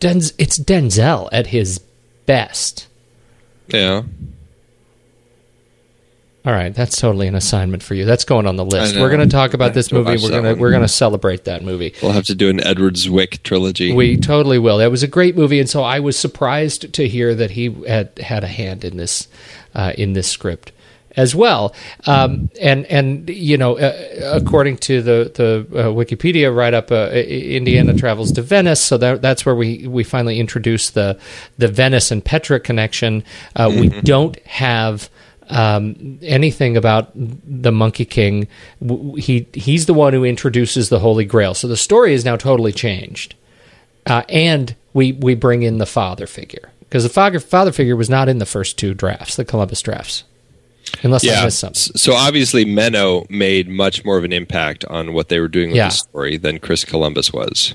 Denz, it's Denzel at his best. Yeah. All right, that's totally an assignment for you. That's going on the list. We're going to talk about this movie. We're going to we're going to celebrate that movie. We'll have to do an Edward Zwick trilogy. We totally will. That was a great movie, and so I was surprised to hear that he had had a hand in this uh, in this script. As well. Um, and and you know, uh, according to the the uh, Wikipedia write up, uh, Indiana travels to Venice, so that, that's where we we finally introduce the the Venice and Petra connection. Uh, We don't have. Um, anything about the Monkey King? He he's the one who introduces the Holy Grail. So the story is now totally changed, uh, and we we bring in the father figure because the father father figure was not in the first two drafts, the Columbus drafts, unless I Yeah. missed something. So obviously, Menno made much more of an impact on what they were doing with Yeah. the story than Chris Columbus was.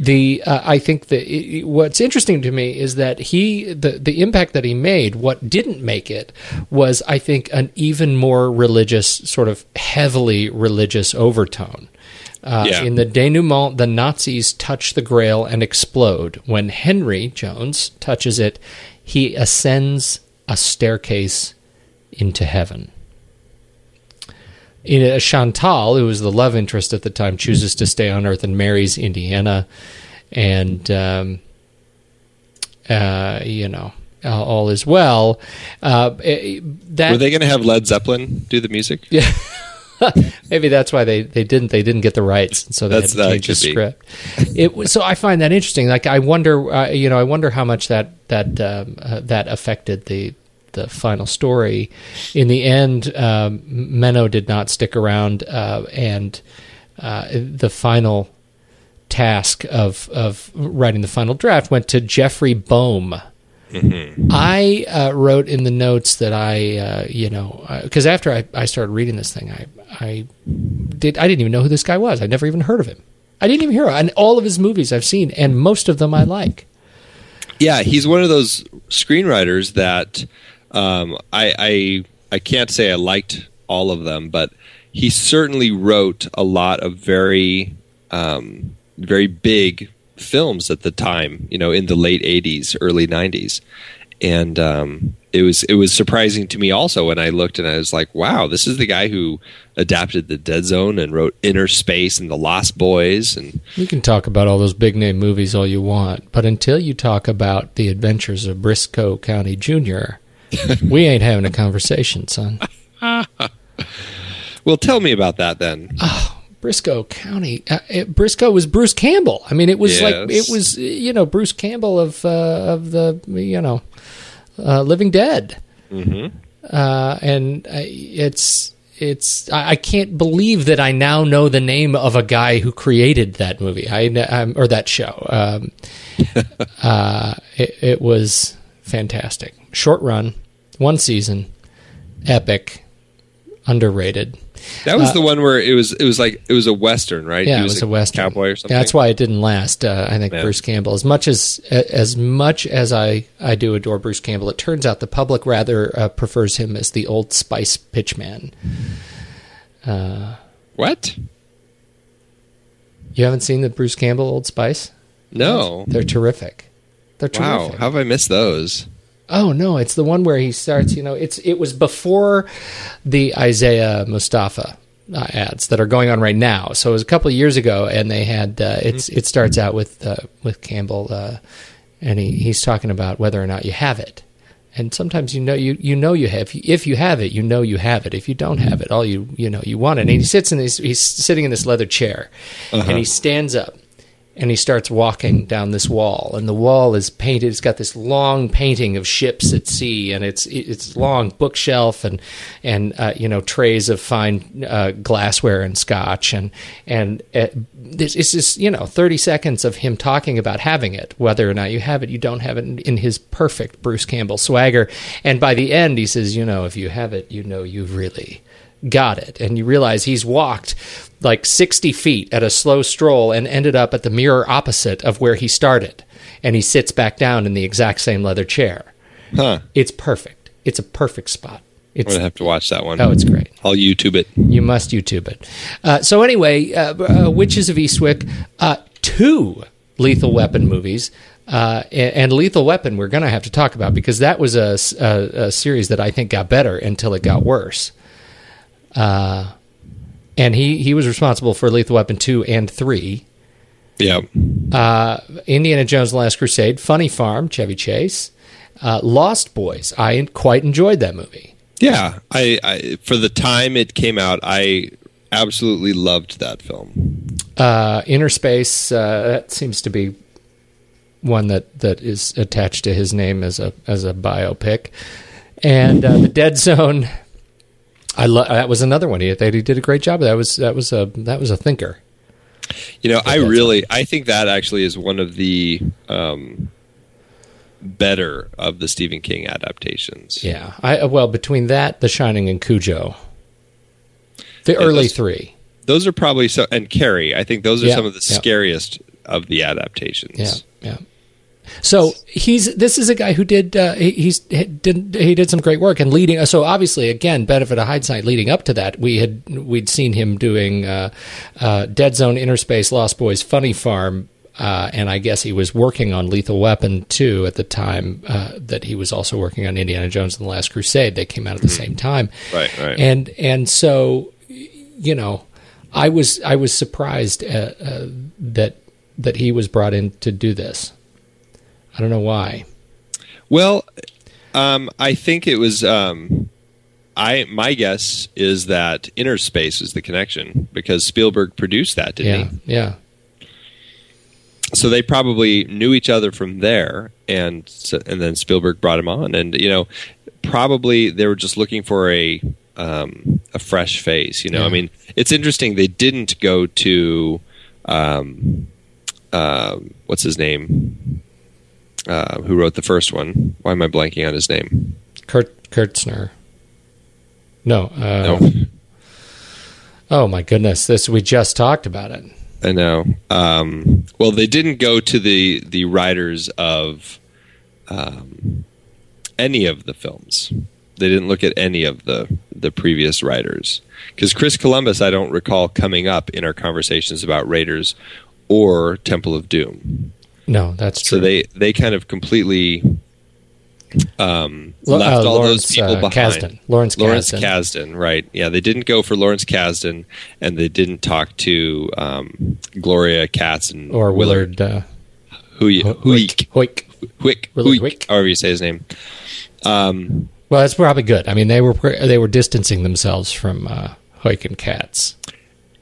the uh, I think that i- i- what's interesting to me is that he the the impact that he made. What didn't make it was I think an even more religious, sort of heavily religious overtone. Uh, Yeah. In the denouement, the Nazis touch the Grail and explode. When Henry Jones touches it, he ascends a staircase into heaven. In Chantal, who was the love interest at the time, chooses to stay on Earth and marries Indiana, and um, uh, you know all, all is well. Uh, eh, that Were they going to have Led Zeppelin do the music? yeah. Maybe that's why they, they didn't they didn't get the rights, and so they That's- had to change the script. It was, so I find that interesting. Like I wonder, uh, you know, I wonder how much that that um, uh, that affected the the final story. In the end, um, Menno did not stick around, uh, and uh, the final task of of writing the final draft went to Jeffrey Boam. I uh, wrote in the notes that I, uh, you know, because after I, I started reading this thing, I, I did I didn't even know who this guy was. I'd never even heard of him. I didn't even hear of and all of his movies I've seen, and most of them I like. Yeah, he's one of those screenwriters that um, I, I I can't say I liked all of them, but he certainly wrote a lot of very um, very big films at the time. You know, in the late '80s, early '90s, and um, it was it was surprising to me also when I looked and I was like, wow, this is the guy who adapted the Dead Zone and wrote Innerspace and The Lost Boys and we can talk about all those big name movies all you want, but until you talk about the adventures of Brisco County Jr., we ain't having a conversation, son. well, tell me about that then. Oh, Brisco County. Uh, it, Brisco was Bruce Campbell. I mean, it was like it was you know Bruce Campbell of uh, of the you know uh, Living Dead, mm-hmm. uh, and it's it's I, I can't believe that I now know the name of a guy who created that movie. I um, or that show. Um, uh, it, it was fantastic. Short run, one season, epic, underrated. That was the one where it was it was like it was a western, right? Uh, Yeah, He it was a western cowboy or something. Yeah, that's why it didn't last. Uh, I think Yeah. Bruce Campbell, as much as as much as I I do adore Bruce Campbell, it turns out the public rather uh, prefers him as the Old Spice pitchman. What? You haven't seen the Bruce Campbell Old Spice? No. They're terrific. They're Wow. How have I missed those? Oh no, it's the one where he starts. You know, it's it was before the Isaiah Mustafa uh, ads that are going on right now. So it was a couple of years ago, and they had uh, it's it starts out with uh, with Campbell, uh, and he, he's talking about whether or not you have it. And sometimes you know you you know you have if you have it you know you have it if you don't have it all you you know you want it and he sits in this he's sitting in this leather chair and he stands up and he starts walking down this wall and the wall is painted it's got this long painting of ships at sea and it's it's long bookshelf and and uh, you know trays of fine uh, glassware and scotch and and uh, this it's just you know 30 seconds of him talking about having it whether or not you have it you don't have it in, in his perfect Bruce Campbell swagger and by the end he says you know if you have it you know you've really got it. And you realize he's walked like 60 feet at a slow stroll and ended up at the mirror opposite of where he started. And he sits back down in the exact same leather chair. Huh. It's perfect. It's a perfect spot. I'm gonna have to watch that one. oh, it's great. I'll YouTube it. You must YouTube it. Uh, so anyway, uh, uh, Witches of Eastwick, uh, two Lethal Weapon movies. Uh, and, and Lethal Weapon, we're going to have to talk about because that was a series that I think got better until it got worse. Uh, and he, he was responsible for Lethal Weapon 2 and 3. Yeah. Uh, Indiana Jones: and The Last Crusade, Funny Farm, Chevy Chase, uh, Lost Boys. I quite enjoyed that movie. Yeah, I, I for the time it came out, I absolutely loved that film. Uh, Innerspace uh, that seems to be one that, that is attached to his name as a as a biopic, and uh, the Dead Zone. I lo- that was another one. He, that he did a great job. That was that was a that was a thinker. You know, I really, I think that actually is one of the um, better of the Stephen King adaptations. Yeah. I uh, well between that, The Shining, and Cujo, the early those- three. Those are probably so, and Carrie. I think those are Yeah, some of the yeah. scariest of the adaptations. Yeah, yeah. So he's this is a guy who did uh, he, he's he did he did some great work and leading. So obviously, again, benefit of hindsight. Leading up to that, we had we'd seen him doing uh, uh, Dead Zone, Innerspace, Lost Boys, Funny Farm. Uh, and I guess he was working on Lethal Weapon too at the time uh, that he was also working on Indiana Jones and the Last Crusade. They came out at the same time, Right, right. And and so, you know, I was I was surprised uh, uh, that that he was brought in to do this. I don't know why. Well, um, I think it was. Um, I my guess is that Innerspace was the connection because Spielberg produced that, didn't Yeah, yeah. So they probably knew each other from there, and and then Spielberg brought him on, and you know, probably they were just looking for a um, a fresh face. You know, I mean, it's interesting they didn't go to um, uh, what's his name. Uh, who wrote the first one? Why am I blanking on his name? Kurt Kurtzner. No, uh, No, oh my goodness, this we just talked about it. I know. Um, well, they didn't go to the the writers of um, any of the films. They didn't look at any of the the previous writers because Chris Columbus, I don't recall coming up in our conversations about Raiders or Temple of Doom. No, that's true. So they they kind of completely um, Lo- left uh, all Lawrence, those people uh, behind. Kasdan. Lawrence Lawrence Kasdan. Kasdan, right? Yeah, they didn't go for Lawrence Kasdan, and they didn't talk to um, Gloria Katz and or Willard uh, Huy- Huyck, Hoyk. Huyck, Willard Huyck, Huyck. however you say his name. Um, Well, that's probably good. I mean, they were they were distancing themselves from uh, Hoyk and Katz.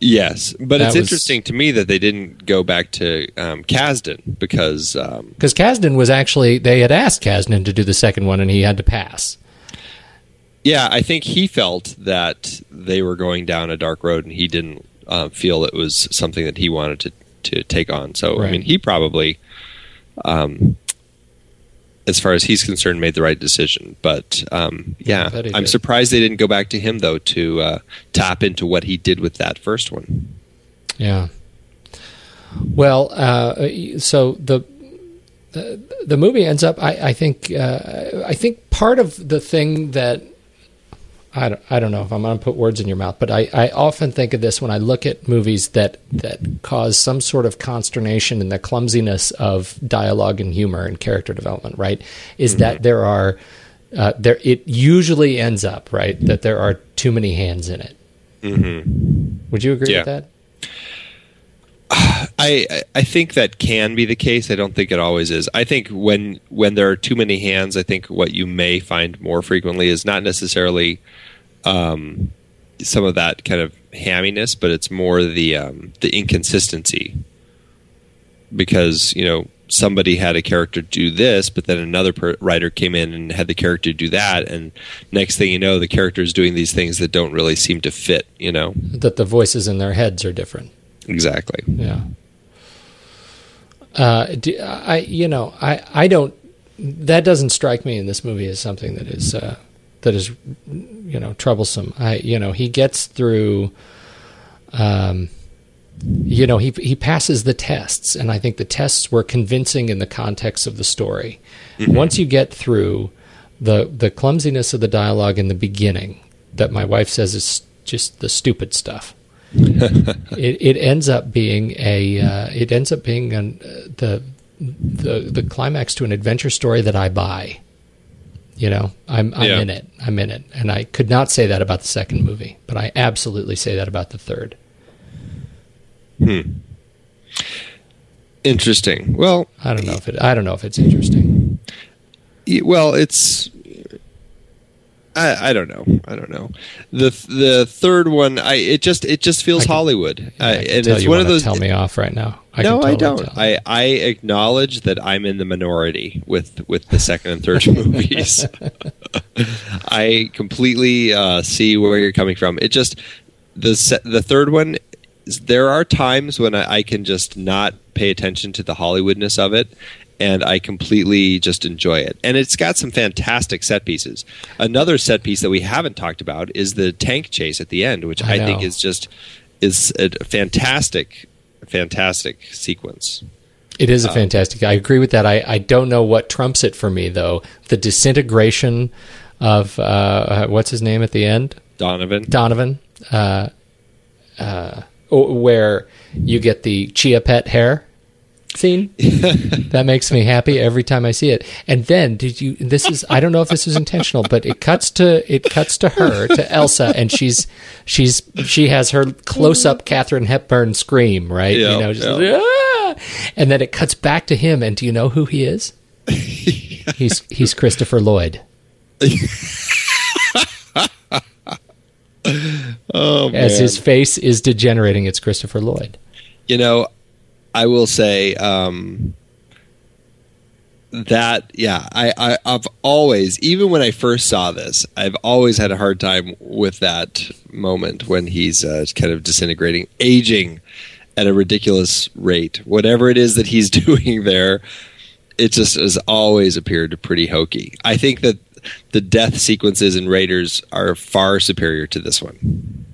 Yes, but That it's was- interesting to me that they didn't go back to um, Kasdan because um, Because Kasdan was actually they had asked Kasdan to do the second one, and he had to pass. Yeah, I think he felt that they were going down a dark road, and he didn't uh, feel it was something that he wanted to to take on. So, I mean, he probably, um, as far as he's concerned, made the right decision. But um, yeah, I'm did. surprised they didn't go back to him though to uh, tap into what he did with that first one. Yeah. Well, uh, so the the, the movie ends up. I, I think. Uh, I think part of the thing that I don't, I don't know if I'm going to put words in your mouth, but I, I often think of this when I look at movies that that cause some sort of consternation in the clumsiness of dialogue and humor and character development. Right? Is that there are uh, there? It usually ends up right that there are too many hands in it. Mm-hmm. Would you agree Yeah. with that? I I- think that can be the case. I don't think it always is. I think when when there are too many hands, I think what you may find more frequently is not necessarily um, some of that kind of hamminess, but it's more the um, the inconsistency. Because you know somebody had a character do this, but then another per- writer came in and had the character do that, and next thing you know, the character is doing these things that don't really seem to fit. You know that the voices in their heads are different. Exactly. Yeah. Uh, do, I you know I I don't that doesn't strike me in this movie as something that is uh, that is you know troublesome. I you know he gets through. Um, you know he he passes the tests, and I think the tests were convincing in the context of the story. Once you get through the the clumsiness of the dialogue in the beginning, that my wife says is just the stupid stuff it, it ends up being a uh, it ends up being an, uh, the the the climax to an adventure story that I buy. You know, I'm I'm Yeah. in it. I'm in it, and I could not say that about the second movie, but I absolutely say that about the third. Hmm. Interesting. Well, I don't know if it. I don't know if it's interesting. Well, it's I, I don't know. I don't know. The the third one, I it just it just feels Hollywood, uh, I can and tell it's you one of those. Tell me off right now. I no, can I don't. I, I acknowledge that I'm in the minority with with the second and third movies. I completely uh, see where you're coming from. It just the se- the third one. There are times when I, I can just not pay attention to the Hollywoodness of it, and I completely just enjoy it. And it's got some fantastic set pieces. Another set piece that we haven't talked about is the tank chase at the end, which I I, think is just is a fantastic, fantastic sequence. It Um, a fantastic. I agree with that. I, I don't know what trumps it for me though. The disintegration of uh, uh, what's his name at the end, Donovan. Donovan, uh, uh, where you get the chia pet hair scene. that makes me happy every time I see it. And then did you? This is I don't know if this is intentional, but it cuts to it cuts to her to Elsa, and she's she's she has her close up Katharine Hepburn scream, right? Yeah, you know, just, yeah. "Ah!" and then it cuts back to him, and do you know who he is? he's he's Christopher Lloyd. Oh As his face is degenerating, it's Christopher Lloyd. you know, I will say um, that yeah, I, I I've always even when I first saw this, I've always had a hard time with that moment when he's uh, kind of disintegrating, aging at a ridiculous rate. Whatever it is that he's doing there, it just has always appeared pretty hokey. I think that the death sequences in Raiders are far superior to this one.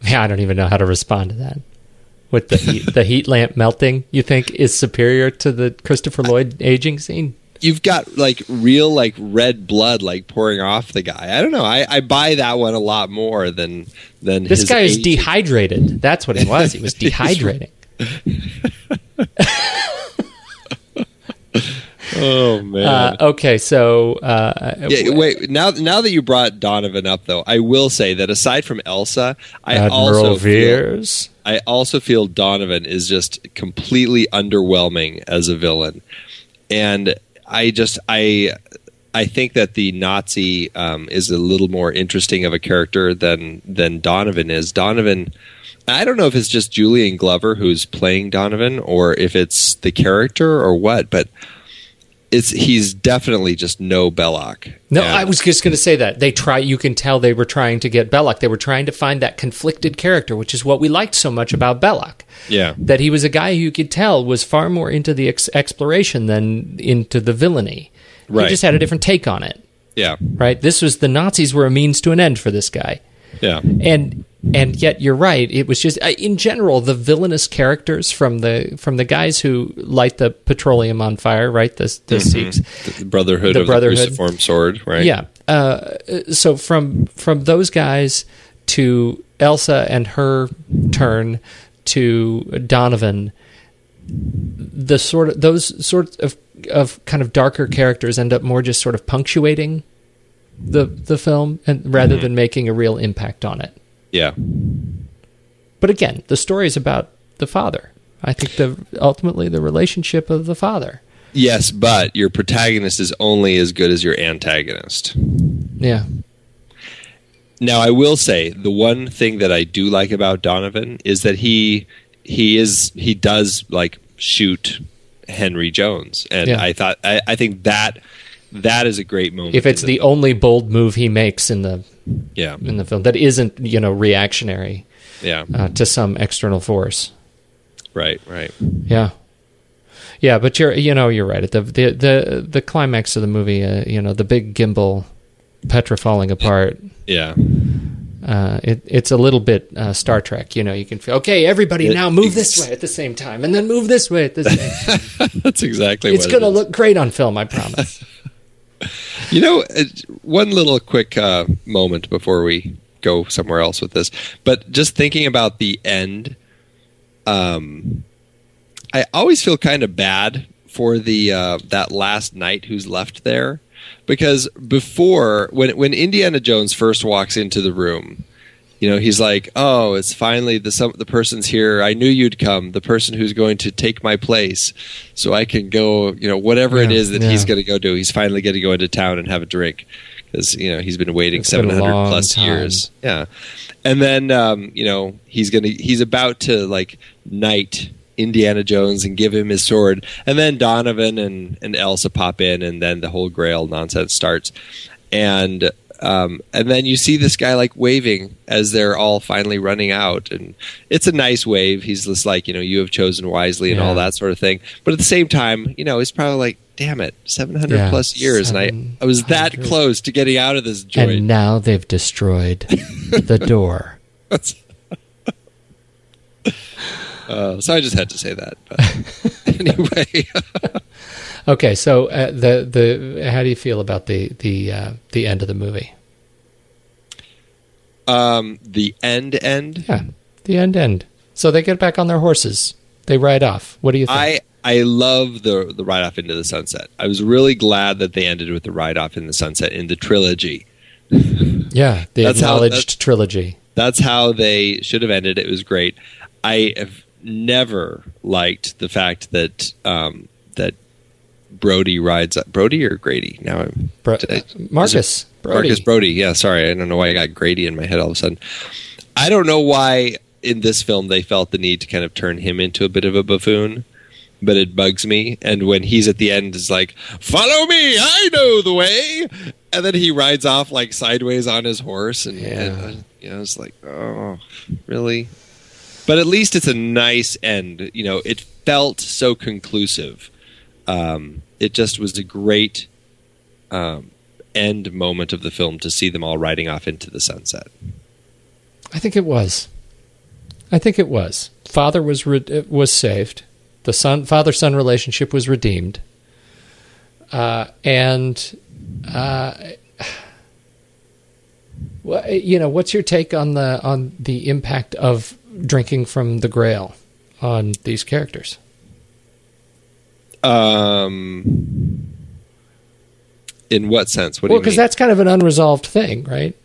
Yeah, I don't even know how to respond to that. With the heat, the heat lamp melting, you think is superior to the Christopher Lloyd aging scene? you've got like real like red blood like pouring off the guy. I don't know. I, I buy that one a lot more than than This his guy is age. dehydrated. That's what it was. He was dehydrating. Oh man. Uh, okay, so uh, yeah, wait. Now, now that you brought Donovan up, though, I will say that aside from Elsa, I Admiral also feel, Veers. I also feel Donovan is just completely underwhelming as a villain, and I just I I think that the Nazi um, is a little more interesting of a character than than Donovan is. Donovan. I don't know if it's just Julian Glover who's playing Donovan or if it's the character or what, but it's he's definitely just no Belloq. No, And- I was just going to say that they try. You can tell they were trying to get Belloq. They were trying to find that conflicted character, which is what we liked so much about Belloq. yeah. That he was a guy who you could tell was far more into the ex- exploration than into the villainy. Right. He just had a different take on it. Yeah. Right. This was the Nazis were a means to an end for this guy. Yeah. and and yet you're right it was just in general the villainous characters from the from the guys who light the petroleum on fire right the, the Mm-hmm. Sikhs The Brotherhood The of Brotherhood. the Cruciform Sword, right? yeah uh, so from from those guys to Elsa and her turn to Donovan the sort of those sorts of of kind of darker characters end up more just sort of punctuating the the film and rather Mm-hmm. than making a real impact on it Yeah. But again, the story is about the father. I think the ultimately the relationship of the father. Yes, but your protagonist is only as good as your antagonist. Yeah. Now, I will say the one thing that I do like about Donovan is that he he is he does like shoot Henry Jones, and Yeah. I thought I, I think that that is a great moment. If it's the only bold move he makes in the yeah in the film that isn't, you know, reactionary yeah uh, to some external force. right right Yeah. Yeah, but you're you know, you're right. At the the the, the climax of the movie, uh, you know, the big gimbal Petra falling apart. yeah Uh, it, it's a little bit uh, Star Trek. You know, you can feel okay. Everybody It- now move this way at the same time, and then move this way at the same. time. that's exactly it's what going to it is. look great on film. I promise. You know, uh, one little quick uh, moment before we go somewhere else with this, but just thinking about the end, um, I always feel kind of bad for the uh, that last knight who's left there, because before when when Indiana Jones first walks into the room. You know, he's like, "Oh, it's finally the some the person's here. I knew you'd come. The person who's going to take my place, so I can go. You know, whatever it Yeah, is that yeah. he's going to go do. He's finally going to go into town and have a drink. because you know he's been waiting It's been 700 plus time. years. Yeah, and then um, you know he's gonna he's about to like knight Indiana Jones and give him his sword, and then Donovan and and Elsa pop in, and then the whole Grail nonsense starts, and. Um, and then you see this guy like waving as they're all finally running out, and it's a nice wave. He's just like, you know, you have chosen wisely and all that sort of thing. But at the same time, you know, he's probably like, damn it, seven hundred Yeah, plus years, and I I was that close to getting out of this joint. And now they've destroyed the door. Uh, so I just had to say that. Anyway, Okay, so uh, the the how do you feel about the the uh, the end of the movie? um, the end end. Yeah, the end end. So they get back on their horses. They ride off. What do you think? I I love the the ride off into the sunset. I was really glad that they ended with the ride off in the sunset in the trilogy. yeah, the That's how- acknowledged that's- trilogy. That's how they should have ended. It was great. I have never liked the fact that um, that Brody rides Brody or Grady. Now I'm Bro- I- Marcus Brody. Marcus Brody. Yeah, sorry, I don't know why I got Grady in my head all of a sudden. I don't know why in this film they felt the need to kind of turn him into a bit of a buffoon, but it bugs me. And when he's at the end, is like, "Follow me, I know the way," and then he rides off like sideways on his horse, and, Yeah. and uh, you know, it's like, oh, really? But at least it's a nice end. You know, it felt so conclusive. Um, it just was a great um, end moment of the film to see them all riding off into the sunset. I think it was. I think it was. Father was re- was saved. The son father son relationship was redeemed. Uh, and uh, well, you know, what's your take on the on the impact of drinking from the Grail on these characters? Um, in what sense? What well, because that's kind of an unresolved thing, right?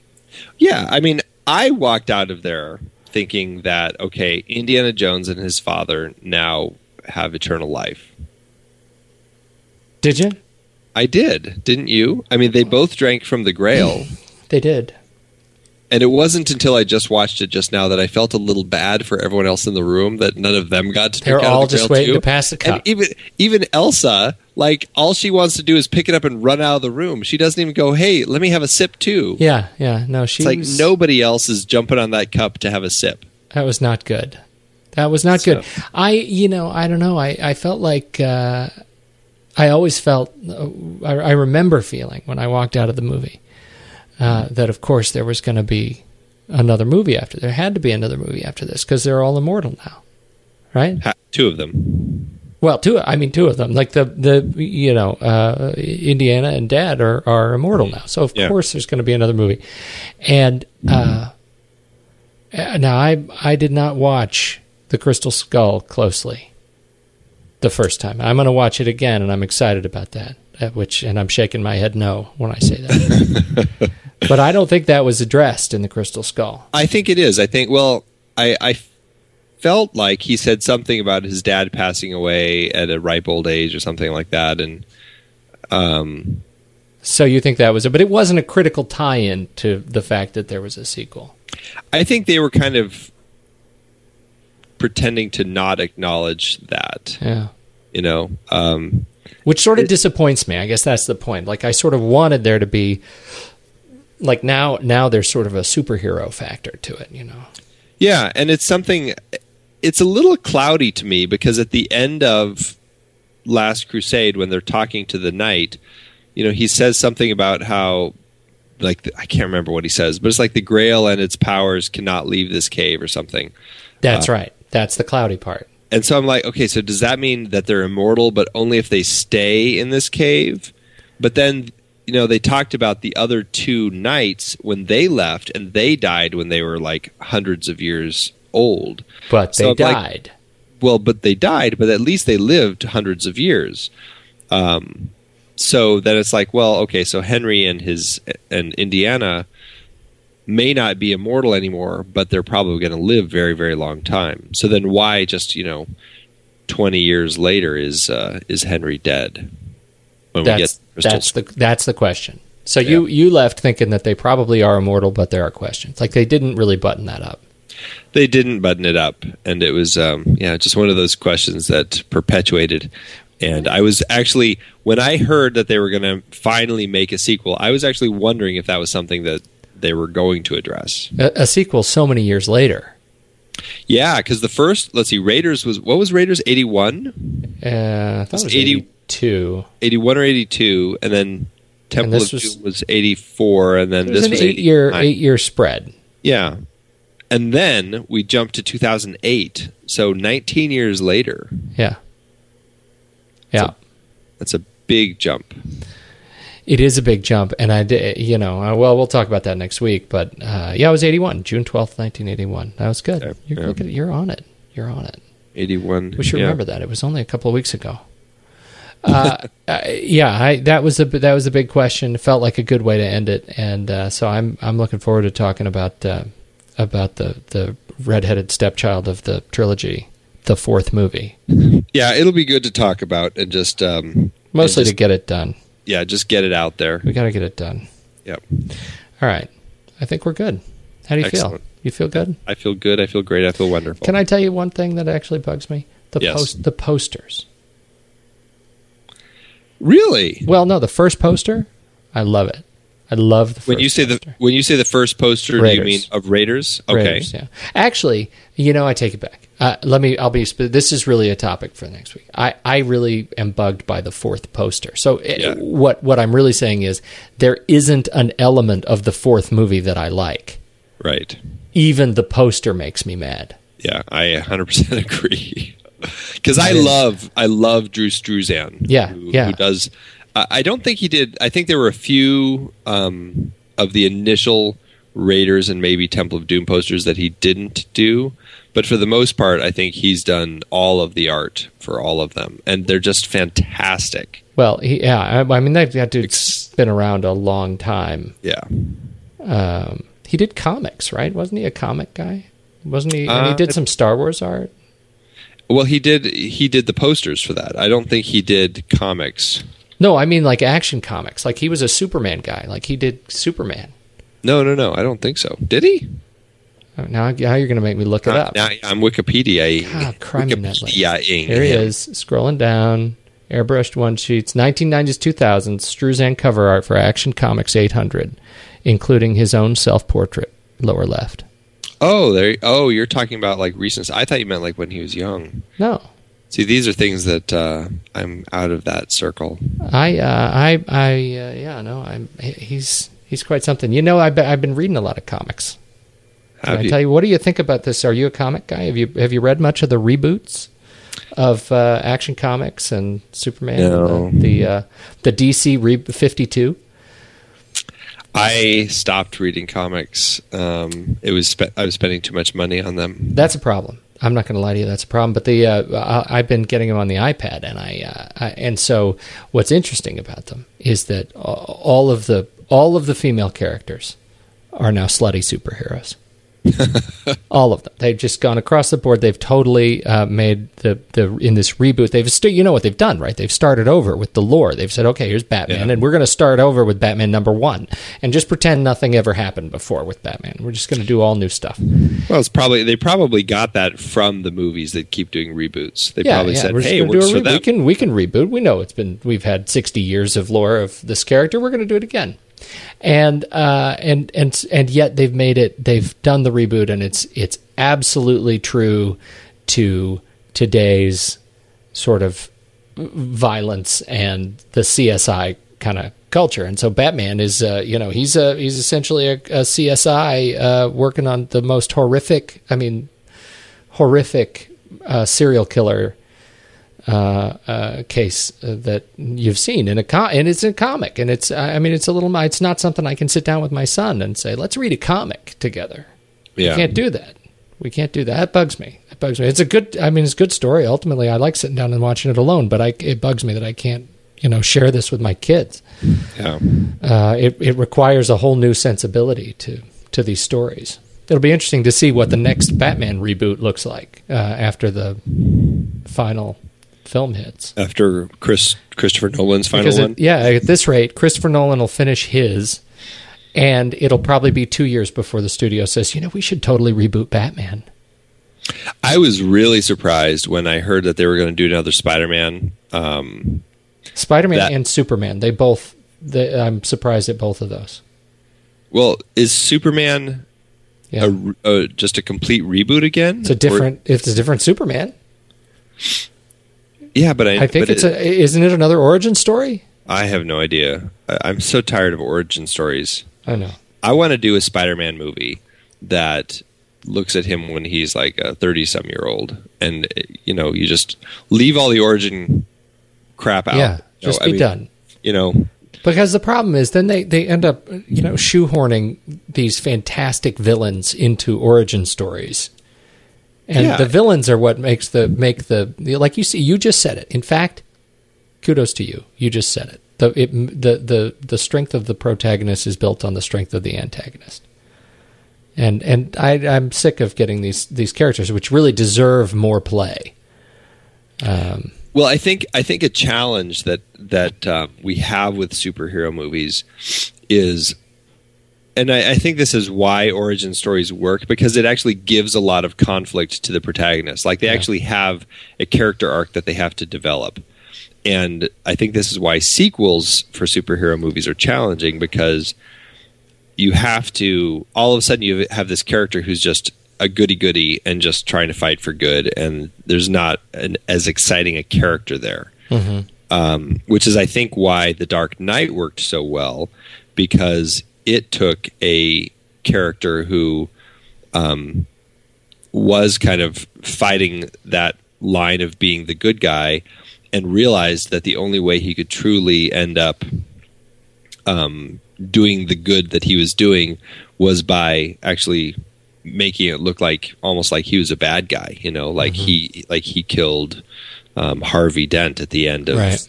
yeah, I mean, I walked out of there thinking that okay, Indiana Jones and his father now have eternal life. Did you? I did, didn't you? I mean, they both drank from the Grail. They did. And it wasn't until I just watched it just now that I felt a little bad for everyone else in the room that none of them got to They're drink out of all the just waiting too. to pass the cup. And even even Elsa, like all she wants to do is pick it up and run out of the room. She doesn't even go, "Hey, let me have a sip too." Yeah, yeah. No, she's It's like nobody else is jumping on that cup to have a sip. That was not good. That was not So- good. I, you know, I don't know. I, I felt like uh, I always felt. Uh, I, I remember feeling when I walked out of the movie uh, that, of course, there was going to be another movie after. There had to be another movie after this because they're all immortal now, right? Two of them. Well, two. I mean, two of them. Like the the you know, uh, Indiana and Dad are are immortal now. So of Yeah. course there's going to be another movie. And uh, uh, now I I did not watch the Crystal Skull closely the first time. I'm going to watch it again, and I'm excited about that. Which and I'm shaking my head no when I say that. but I don't think that was addressed in the Crystal Skull. I think it is. I think. Well, I, I felt like he said something about his dad passing away at a ripe old age or something like that, and um, So you think that was it? But it wasn't a critical tie-in to the fact that there was a sequel. I think they were kind of pretending to not acknowledge that. Yeah. You know, um, Which sort of disappoints me. I guess that's the point. Like I sort of wanted there to be like now now there's sort of a superhero factor to it, you know. Yeah, and it's something. It's a little cloudy to me because at the end of Last Crusade, when they're talking to the knight, you know, he says something about how, like, I can't remember what he says, but it's like the Grail and its powers cannot leave this cave or something. That's right. That's the cloudy part. And so I'm like, okay, so does that mean that they're immortal, but only if they stay in this cave? But then, you know, they talked about the other two knights when they left, and they died when they were like hundreds of years old. But they So, like, died. well, but they died, but at least they lived hundreds of years. Um, so then it's like, well, okay, so Henry and his and Indiana may not be immortal anymore, but they're probably going to live very, very long time. So then why just you know, twenty years later is uh, is Henry dead? When we that's get Crystal that's the that's the question. So you you left thinking that they probably are immortal, but there are questions. Like they didn't really button that up. They didn't button it up, and it was um, yeah, just one of those questions that perpetuated. And I was actually when I heard that they were going to finally make a sequel, I was actually wondering if that was something that they were going to address. A, a sequel so many years later. Yeah, because the first, let's see, Raiders was what was Raiders eighty one, Uh, I thought it was 80 82. eighty one or eighty two, and then Temple this of was- Doom was eighty four, and then this an was eight year eight year spread. Yeah. And then we jumped to 2008. So 19 years later. Yeah. Yeah. That's a big jump. It is a big jump, and I, did, you know, uh, well, we'll talk about that next week. But uh, yeah, it was eighty-one, June twelfth, nineteen eighty-one. That was good. Okay, You're, yeah. look at it, you're on it. You're on it. 81. We should yeah. remember that. It was only a couple of weeks ago. Uh, uh, yeah, I, that was a that was a big question. It felt like a good way to end it, and uh, so I'm I'm looking forward to talking about uh, about the the redheaded stepchild of the trilogy, the fourth movie, Yeah, it'll be good to talk about and just um mostly and to get it done. Yeah, just get it out there. We got to get it done. Yep. All right, I think we're good. How do you feel? You feel good? I feel good. I feel great. I feel wonderful. Can I tell you one thing that actually bugs me? The Yes. post the posters. Really? Well, no, the first poster, I love it. I love the first When you say the poster. when you say the first poster, do you Raiders. mean of Raiders? Okay. Raiders, yeah. Actually, you know, I take it back. Uh, let me. I'll be. This is really a topic for next week. I, I really am bugged by the fourth poster. So it, Yeah. what what I'm really saying is there isn't an element of the fourth movie that I like. Right. Even the poster makes me mad. Yeah, I 100% agree. Because I I love, I love Drew Struzan. Yeah, who, yeah. Who does? I I don't think he did. I think there were a few um, of the initial Raiders and maybe Temple of Doom posters that he didn't do, but for the most part, I think he's done all of the art for all of them, and they're just fantastic. Well, he, yeah. I, I mean, that that dude's been around a long time. Yeah, Um, he did comics, right? Wasn't he a comic guy? Wasn't he? and he Uh, did some Star Wars art. well, he did. He did the posters for that. I don't think he did comics. No, I mean like action comics. Like he was a Superman guy. Like he did Superman. No, no, no. I don't think so. Did he? Now, now you're going to make me look it up. Now I'm Wikipedia. Ah, crime in that list. Wikipedia-ing Here he is, scrolling down. Airbrushed one sheets, 1990s, 2000s, Struzan cover art for Action Comics 800, including his own self-portrait, lower left. Oh, there. Oh, you're talking about like recent. I thought you meant like when he was young. No, See, these are things that uh, I'm out of that circle. I, uh, I, I, uh, yeah, no, I'm. He's he's quite something. You know, I've been, I've been reading a lot of comics. Can I tell you what do you think about this? Are you a comic guy? Have you have you read much of the reboots of uh, Action Comics and Superman? No. And the the, uh, the DC re- 52. I stopped reading comics. Um, it was spe- I was spending too much money on them. That's a problem. I'm not going to lie to you. That's a problem. But the uh, I- I've been getting them on the iPad, and I, uh, I and so what's interesting about them is that all of the all of the female characters are now slutty superheroes. all of them. They've just gone across the board. They've totally uh, made the the in this reboot. They've st- you know what they've done, right? They've started over with the lore. They've said, okay, here's Batman, Yeah. and we're going to start over with Batman number one, and just pretend nothing ever happened before with Batman. We're just going to do all new stuff. Well, it's probably they probably got that from the movies that keep doing reboots. They probably said, we're "Hey, it gonna do works a for re- them." We can we can reboot. We know it's been we've had sixty years of lore of this character. We're going to do it again, and uh, and and and yet they've made it. They've done the reboot, and it's it's absolutely true to today's sort of violence and the CSI kind of culture. And so Batman is, uh, you know, he's a he's essentially a, a CSI uh, working on the most horrific. I mean, horrific uh, serial killer uh, uh, case uh, that you've seen in a com- and it's a comic, and it's I mean it's a little it's not something I can sit down with my son and say let's read a comic together. yeah, We can't do that. We can't do that. It bugs me. It bugs me. It's a good. I mean, it's a good story. Ultimately, I like sitting down and watching it alone, but I, it bugs me that I can't, you know, share this with my kids. yeah. Uh, it it requires a whole new sensibility to to these stories. It'll be interesting to see what the next Batman reboot looks like uh, after the final film hits. After Chris Christopher Nolan's final Because one. it, yeah, at this rate, Christopher Nolan will finish his, and it'll probably be two years before the studio says, you know, we should totally reboot Batman. I was really surprised when I heard that they were going to do another Spider-Man. Um, Spider Man That- and Superman, they both. They, I'm surprised at both of those. well, is Superman Yeah, a, a, just a complete reboot again? it's a different. It's a different Superman. Yeah, but I, I think but it's it- a. Isn't it another origin story? I have no idea. I, I'm so tired of origin stories. I know. I want to do a Spider-Man movie that looks at him when he's like a 30-some year old, and you know, you just leave all the origin crap out. Yeah, You know, just I be mean, done. You know, Because the problem is, then they, they end up, you know, shoehorning these fantastic villains into origin stories, and Yeah. the villains are what makes the make the like you see. You just said it. In fact, kudos to you. You just said it. The it, the the the strength of the protagonist is built on the strength of the antagonist. And and I I'm sick of getting these these characters which really deserve more play. Um, Well, I think I think a challenge that that uh, we have with superhero movies is, and I, I think this is why origin stories work because it actually gives a lot of conflict to the protagonist. Like they actually have a character arc that they have to develop, and I think this is why sequels for superhero movies are challenging because you have to all of a sudden you have this character who's just a goody goody and just trying to fight for good and there's not an, as exciting a character there. Um, which is i think why the dark knight worked so well because it took a character who um, was kind of fighting that line of being the good guy and realized that the only way he could truly end up um, doing the good that he was doing was by actually making it look like almost like he was a bad guy. You know, like he like he killed um, Harvey Dent at the end of. Right.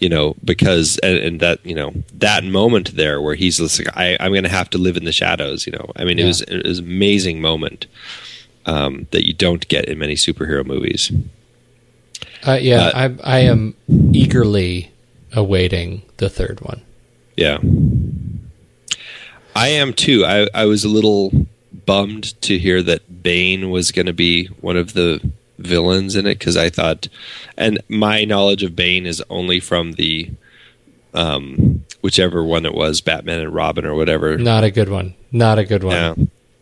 You know, because and, and that you know that moment there where he's just like, I, I'm going to have to live in the shadows. You know, I mean, it was it was an amazing moment um, that you don't get in many superhero movies. uh, yeah, Uh, I I am eagerly awaiting the third one. Yeah. I am too. I, I was a little bummed to hear that Bane was going to be one of the villains in it because I thought, and my knowledge of Bane is only from the, um, whichever one it was, Batman and Robin or whatever. Not a good one. Not a good one. Yeah.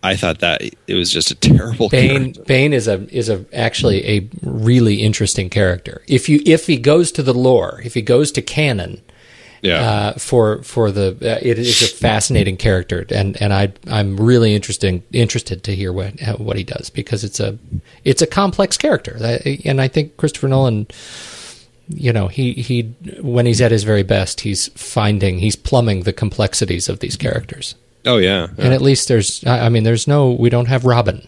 I thought that it was just a terrible Bane character. Bane is a is a actually a really interesting character. If you if he goes to the lore, if he goes to canon, Yeah. uh, for for the uh, it is a fascinating character, and and I I'm really interested interested to hear what what he does because it's a it's a complex character, and I think Christopher Nolan. You know, he, he when he's at his very best, he's finding he's plumbing the complexities of these characters. oh yeah. And at least there's I I mean there's no we don't have Robin.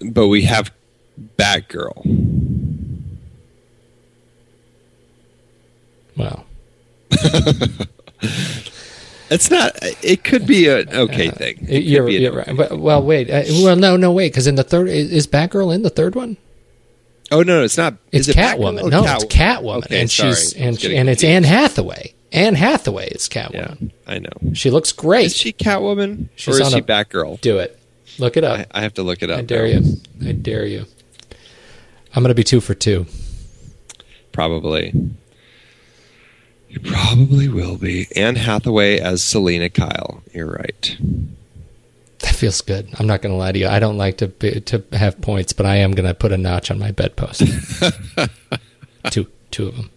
but we have Batgirl. Well, It's not. It could be an okay thing. It You're, you're okay right. Well, well, wait. Uh, well, no, no, wait. Because in the third, is, is Batgirl in the third one? Oh no, it's not. It's is it Catwoman. or No, Catwoman? it's Catwoman, Okay, and sorry. she's and she, and it's. Anne Hathaway. Anne Hathaway is Yeah, Catwoman. I know. She looks great. Is she Catwoman She's or is she Batgirl? Do it. Look it up. I, I have to look it up. I dare now. you. I dare you. I'm going to be two for two. Probably. You probably will be. Anne Hathaway as Selina Kyle. You're right. That feels good. I'm not going to lie to you. I don't like to be, to have points, but I am going to put a notch on my bedpost. two, two of them.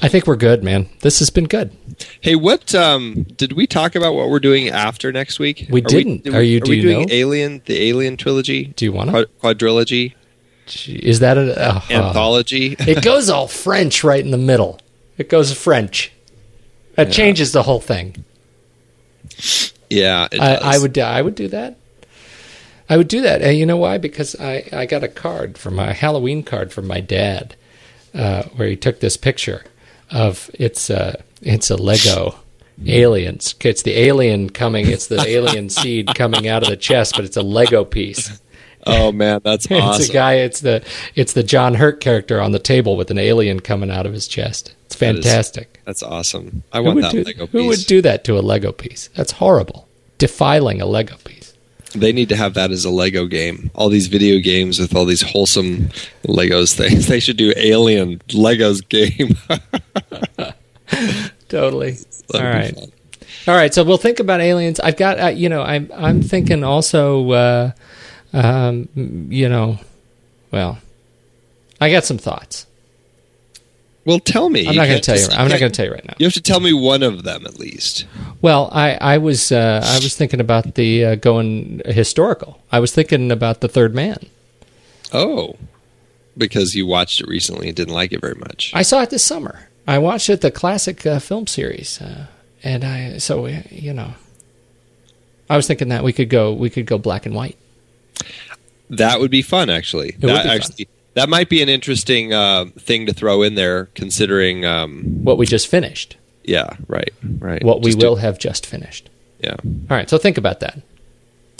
I think we're good, man. This has been good. Hey, what um did we talk about? What we're doing after next week? We didn't. did Are you- Are do we you doing know? Alien? The Alien trilogy? Do you wanna? Quad- quadrilogy? Is that an uh, Anthology? it goes all French right in the middle. It goes French. That changes the whole thing. yeah, it I, does. I would I would do that. I would do that. And you know why? Because I, I got a card from my Halloween card from my dad, uh, where he took this picture of it's a it's a Lego aliens. It's the alien coming. It's the alien seed coming out of the chest, but it's a Lego piece. Oh man, that's It's a guy. It's the it's the John Hurt character on the table with an alien coming out of his chest. It's That is- fantastic. That's awesome. I Who want that do, Lego piece. who would do that to a Lego piece? That's horrible. Defiling a Lego piece. They need to have that as a Lego game. All these video games with all these wholesome Legos things. They should do Alien Legos game. Totally. That'd All right. fun. All right, so we'll think about aliens. I've got, uh, you know, I'm I'm thinking also, uh, um, you know, well, I got some thoughts. Well, tell me. I'm not going to tell you. I'm not going to tell you right now. You have to tell me one of them at least. Well, I I was uh, I was thinking about the uh, going historical. I was thinking about the Third Man. Oh, because you watched it recently and didn't like it very much. I saw it this summer. I watched it, the classic uh, film series, uh, and I so uh, you know, I was thinking that we could go we could go black and white. That would be fun, actually. would that be fun. That might be an interesting uh, thing to throw in there, considering. Um, What we just finished, yeah, right, right. what we Just do- will have just finished. yeah. All right, so think about that.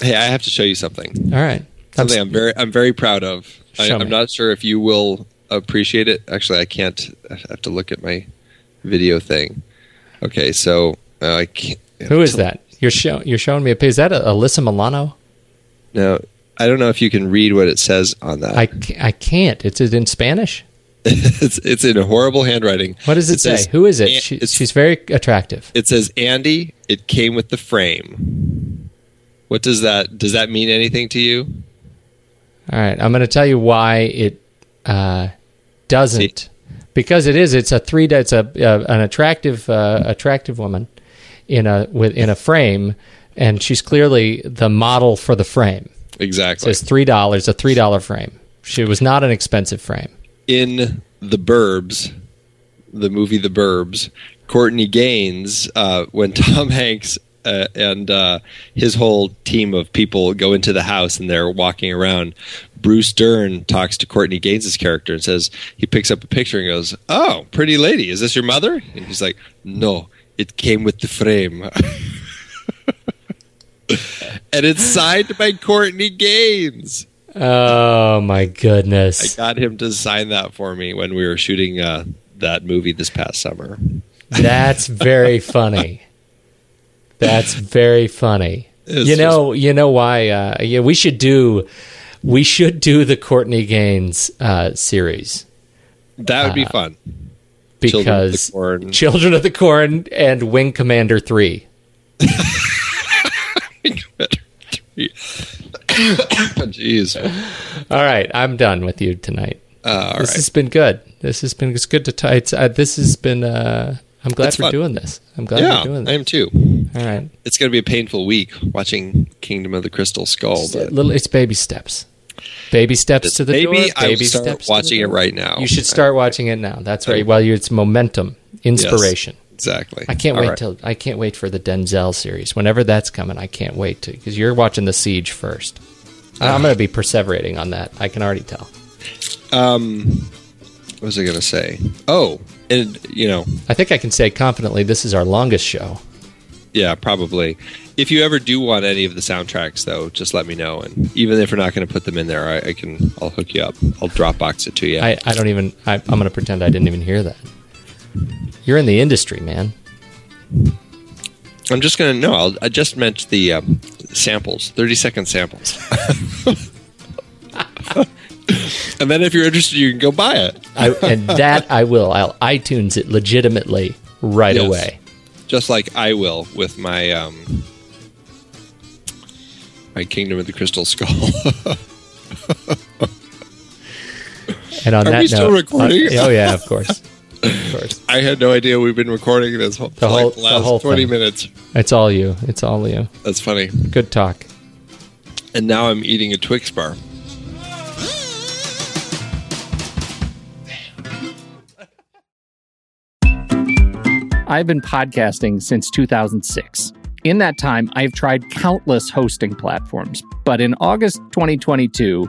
Hey, I have to show you something. All right. Something I'm very, I'm very proud of. I, I'm not sure if you will appreciate it. Actually, I can't. I have to look at my video thing. Okay, so uh, I can't. Who is that? You're show, you're showing me a. Is that a, Alyssa Milano? No, I don't know if you can read what it says on that. I, I can't. It's in Spanish. it's it's in horrible handwriting. What does it, say? says- Who is it? She, she's very attractive. It says Andy. It came with the frame. What does that? Does that mean anything to you? All right, I'm going to tell you why it uh, doesn't. Because it is. It's a three. It's a uh, an attractive uh, attractive woman in a with in a frame, and she's clearly the model for the frame. It Exactly. says three dollars. A three dollar frame. She was not an expensive frame. in The Burbs, the movie The Burbs, Courtney Gaines, uh, when Tom Hanks uh, and uh, his whole team of people go into the house and they're walking around, Bruce Dern talks to Courtney Gaines' character and says, he picks up a picture and goes, Oh, pretty lady, is this your mother? And he's like, No, it came with the frame. and it's signed by Courtney Gaines. Oh my goodness! I got him to sign that for me when we were shooting uh, that movie this past summer. That's very funny. That's very funny. It's you know, you know why? Uh, yeah, we should do, we should do the Courtney Gaines uh, series That would be fun. Children of the because Corn. Children of the Corn and Wing Commander Three. Jeez. All right, I'm done with you tonight. Uh, all this right. has been good. This has been it's good to t- it's, uh, This has been. Uh, I'm glad That's we're fun. doing this. I'm glad Yeah, we're doing this. I am too. All right, It's going to be a painful week watching Kingdom of the Crystal Skull. Just But little, it's baby steps. Baby steps to the Maybe door. I Baby start steps watching it right now. You should start watching it now. That's right. Well, you, it's momentum, inspiration. Exactly. I can't All wait right. till I can't wait for the Denzel series. Whenever that's coming, I can't wait to because you're watching the Siege first. I- I'm ah. going to be perseverating on that. I can already tell. Um, what was I going to say? Oh, and you know, I think I can say confidently this is our longest show. yeah, probably. If you ever do want any of the soundtracks, though, just let me know. And even if we're not going to put them in there, I, I can. I'll hook you up. I'll Dropbox it to you. I, I don't even. I, I'm going to pretend I didn't even hear that. You're in the industry, man. I'm just gonna no. I'll, I just meant the um, samples, thirty second samples. and then if you're interested, you can go buy it. I, and that I will. I'll iTunes it legitimately right Yes. away. Just like I will with my um, my Kingdom of the Crystal Skull. And on Are that we still note, recording? uh, oh yeah, of course, of course. I had no idea we've been recording this whole, The for like whole- the the last whole twenty thing. minutes. It's all you. It's all you. That's funny. Good talk. And now I'm eating a Twix bar. I've been podcasting since 2006. In that time, I've tried countless hosting platforms, but in August 2022,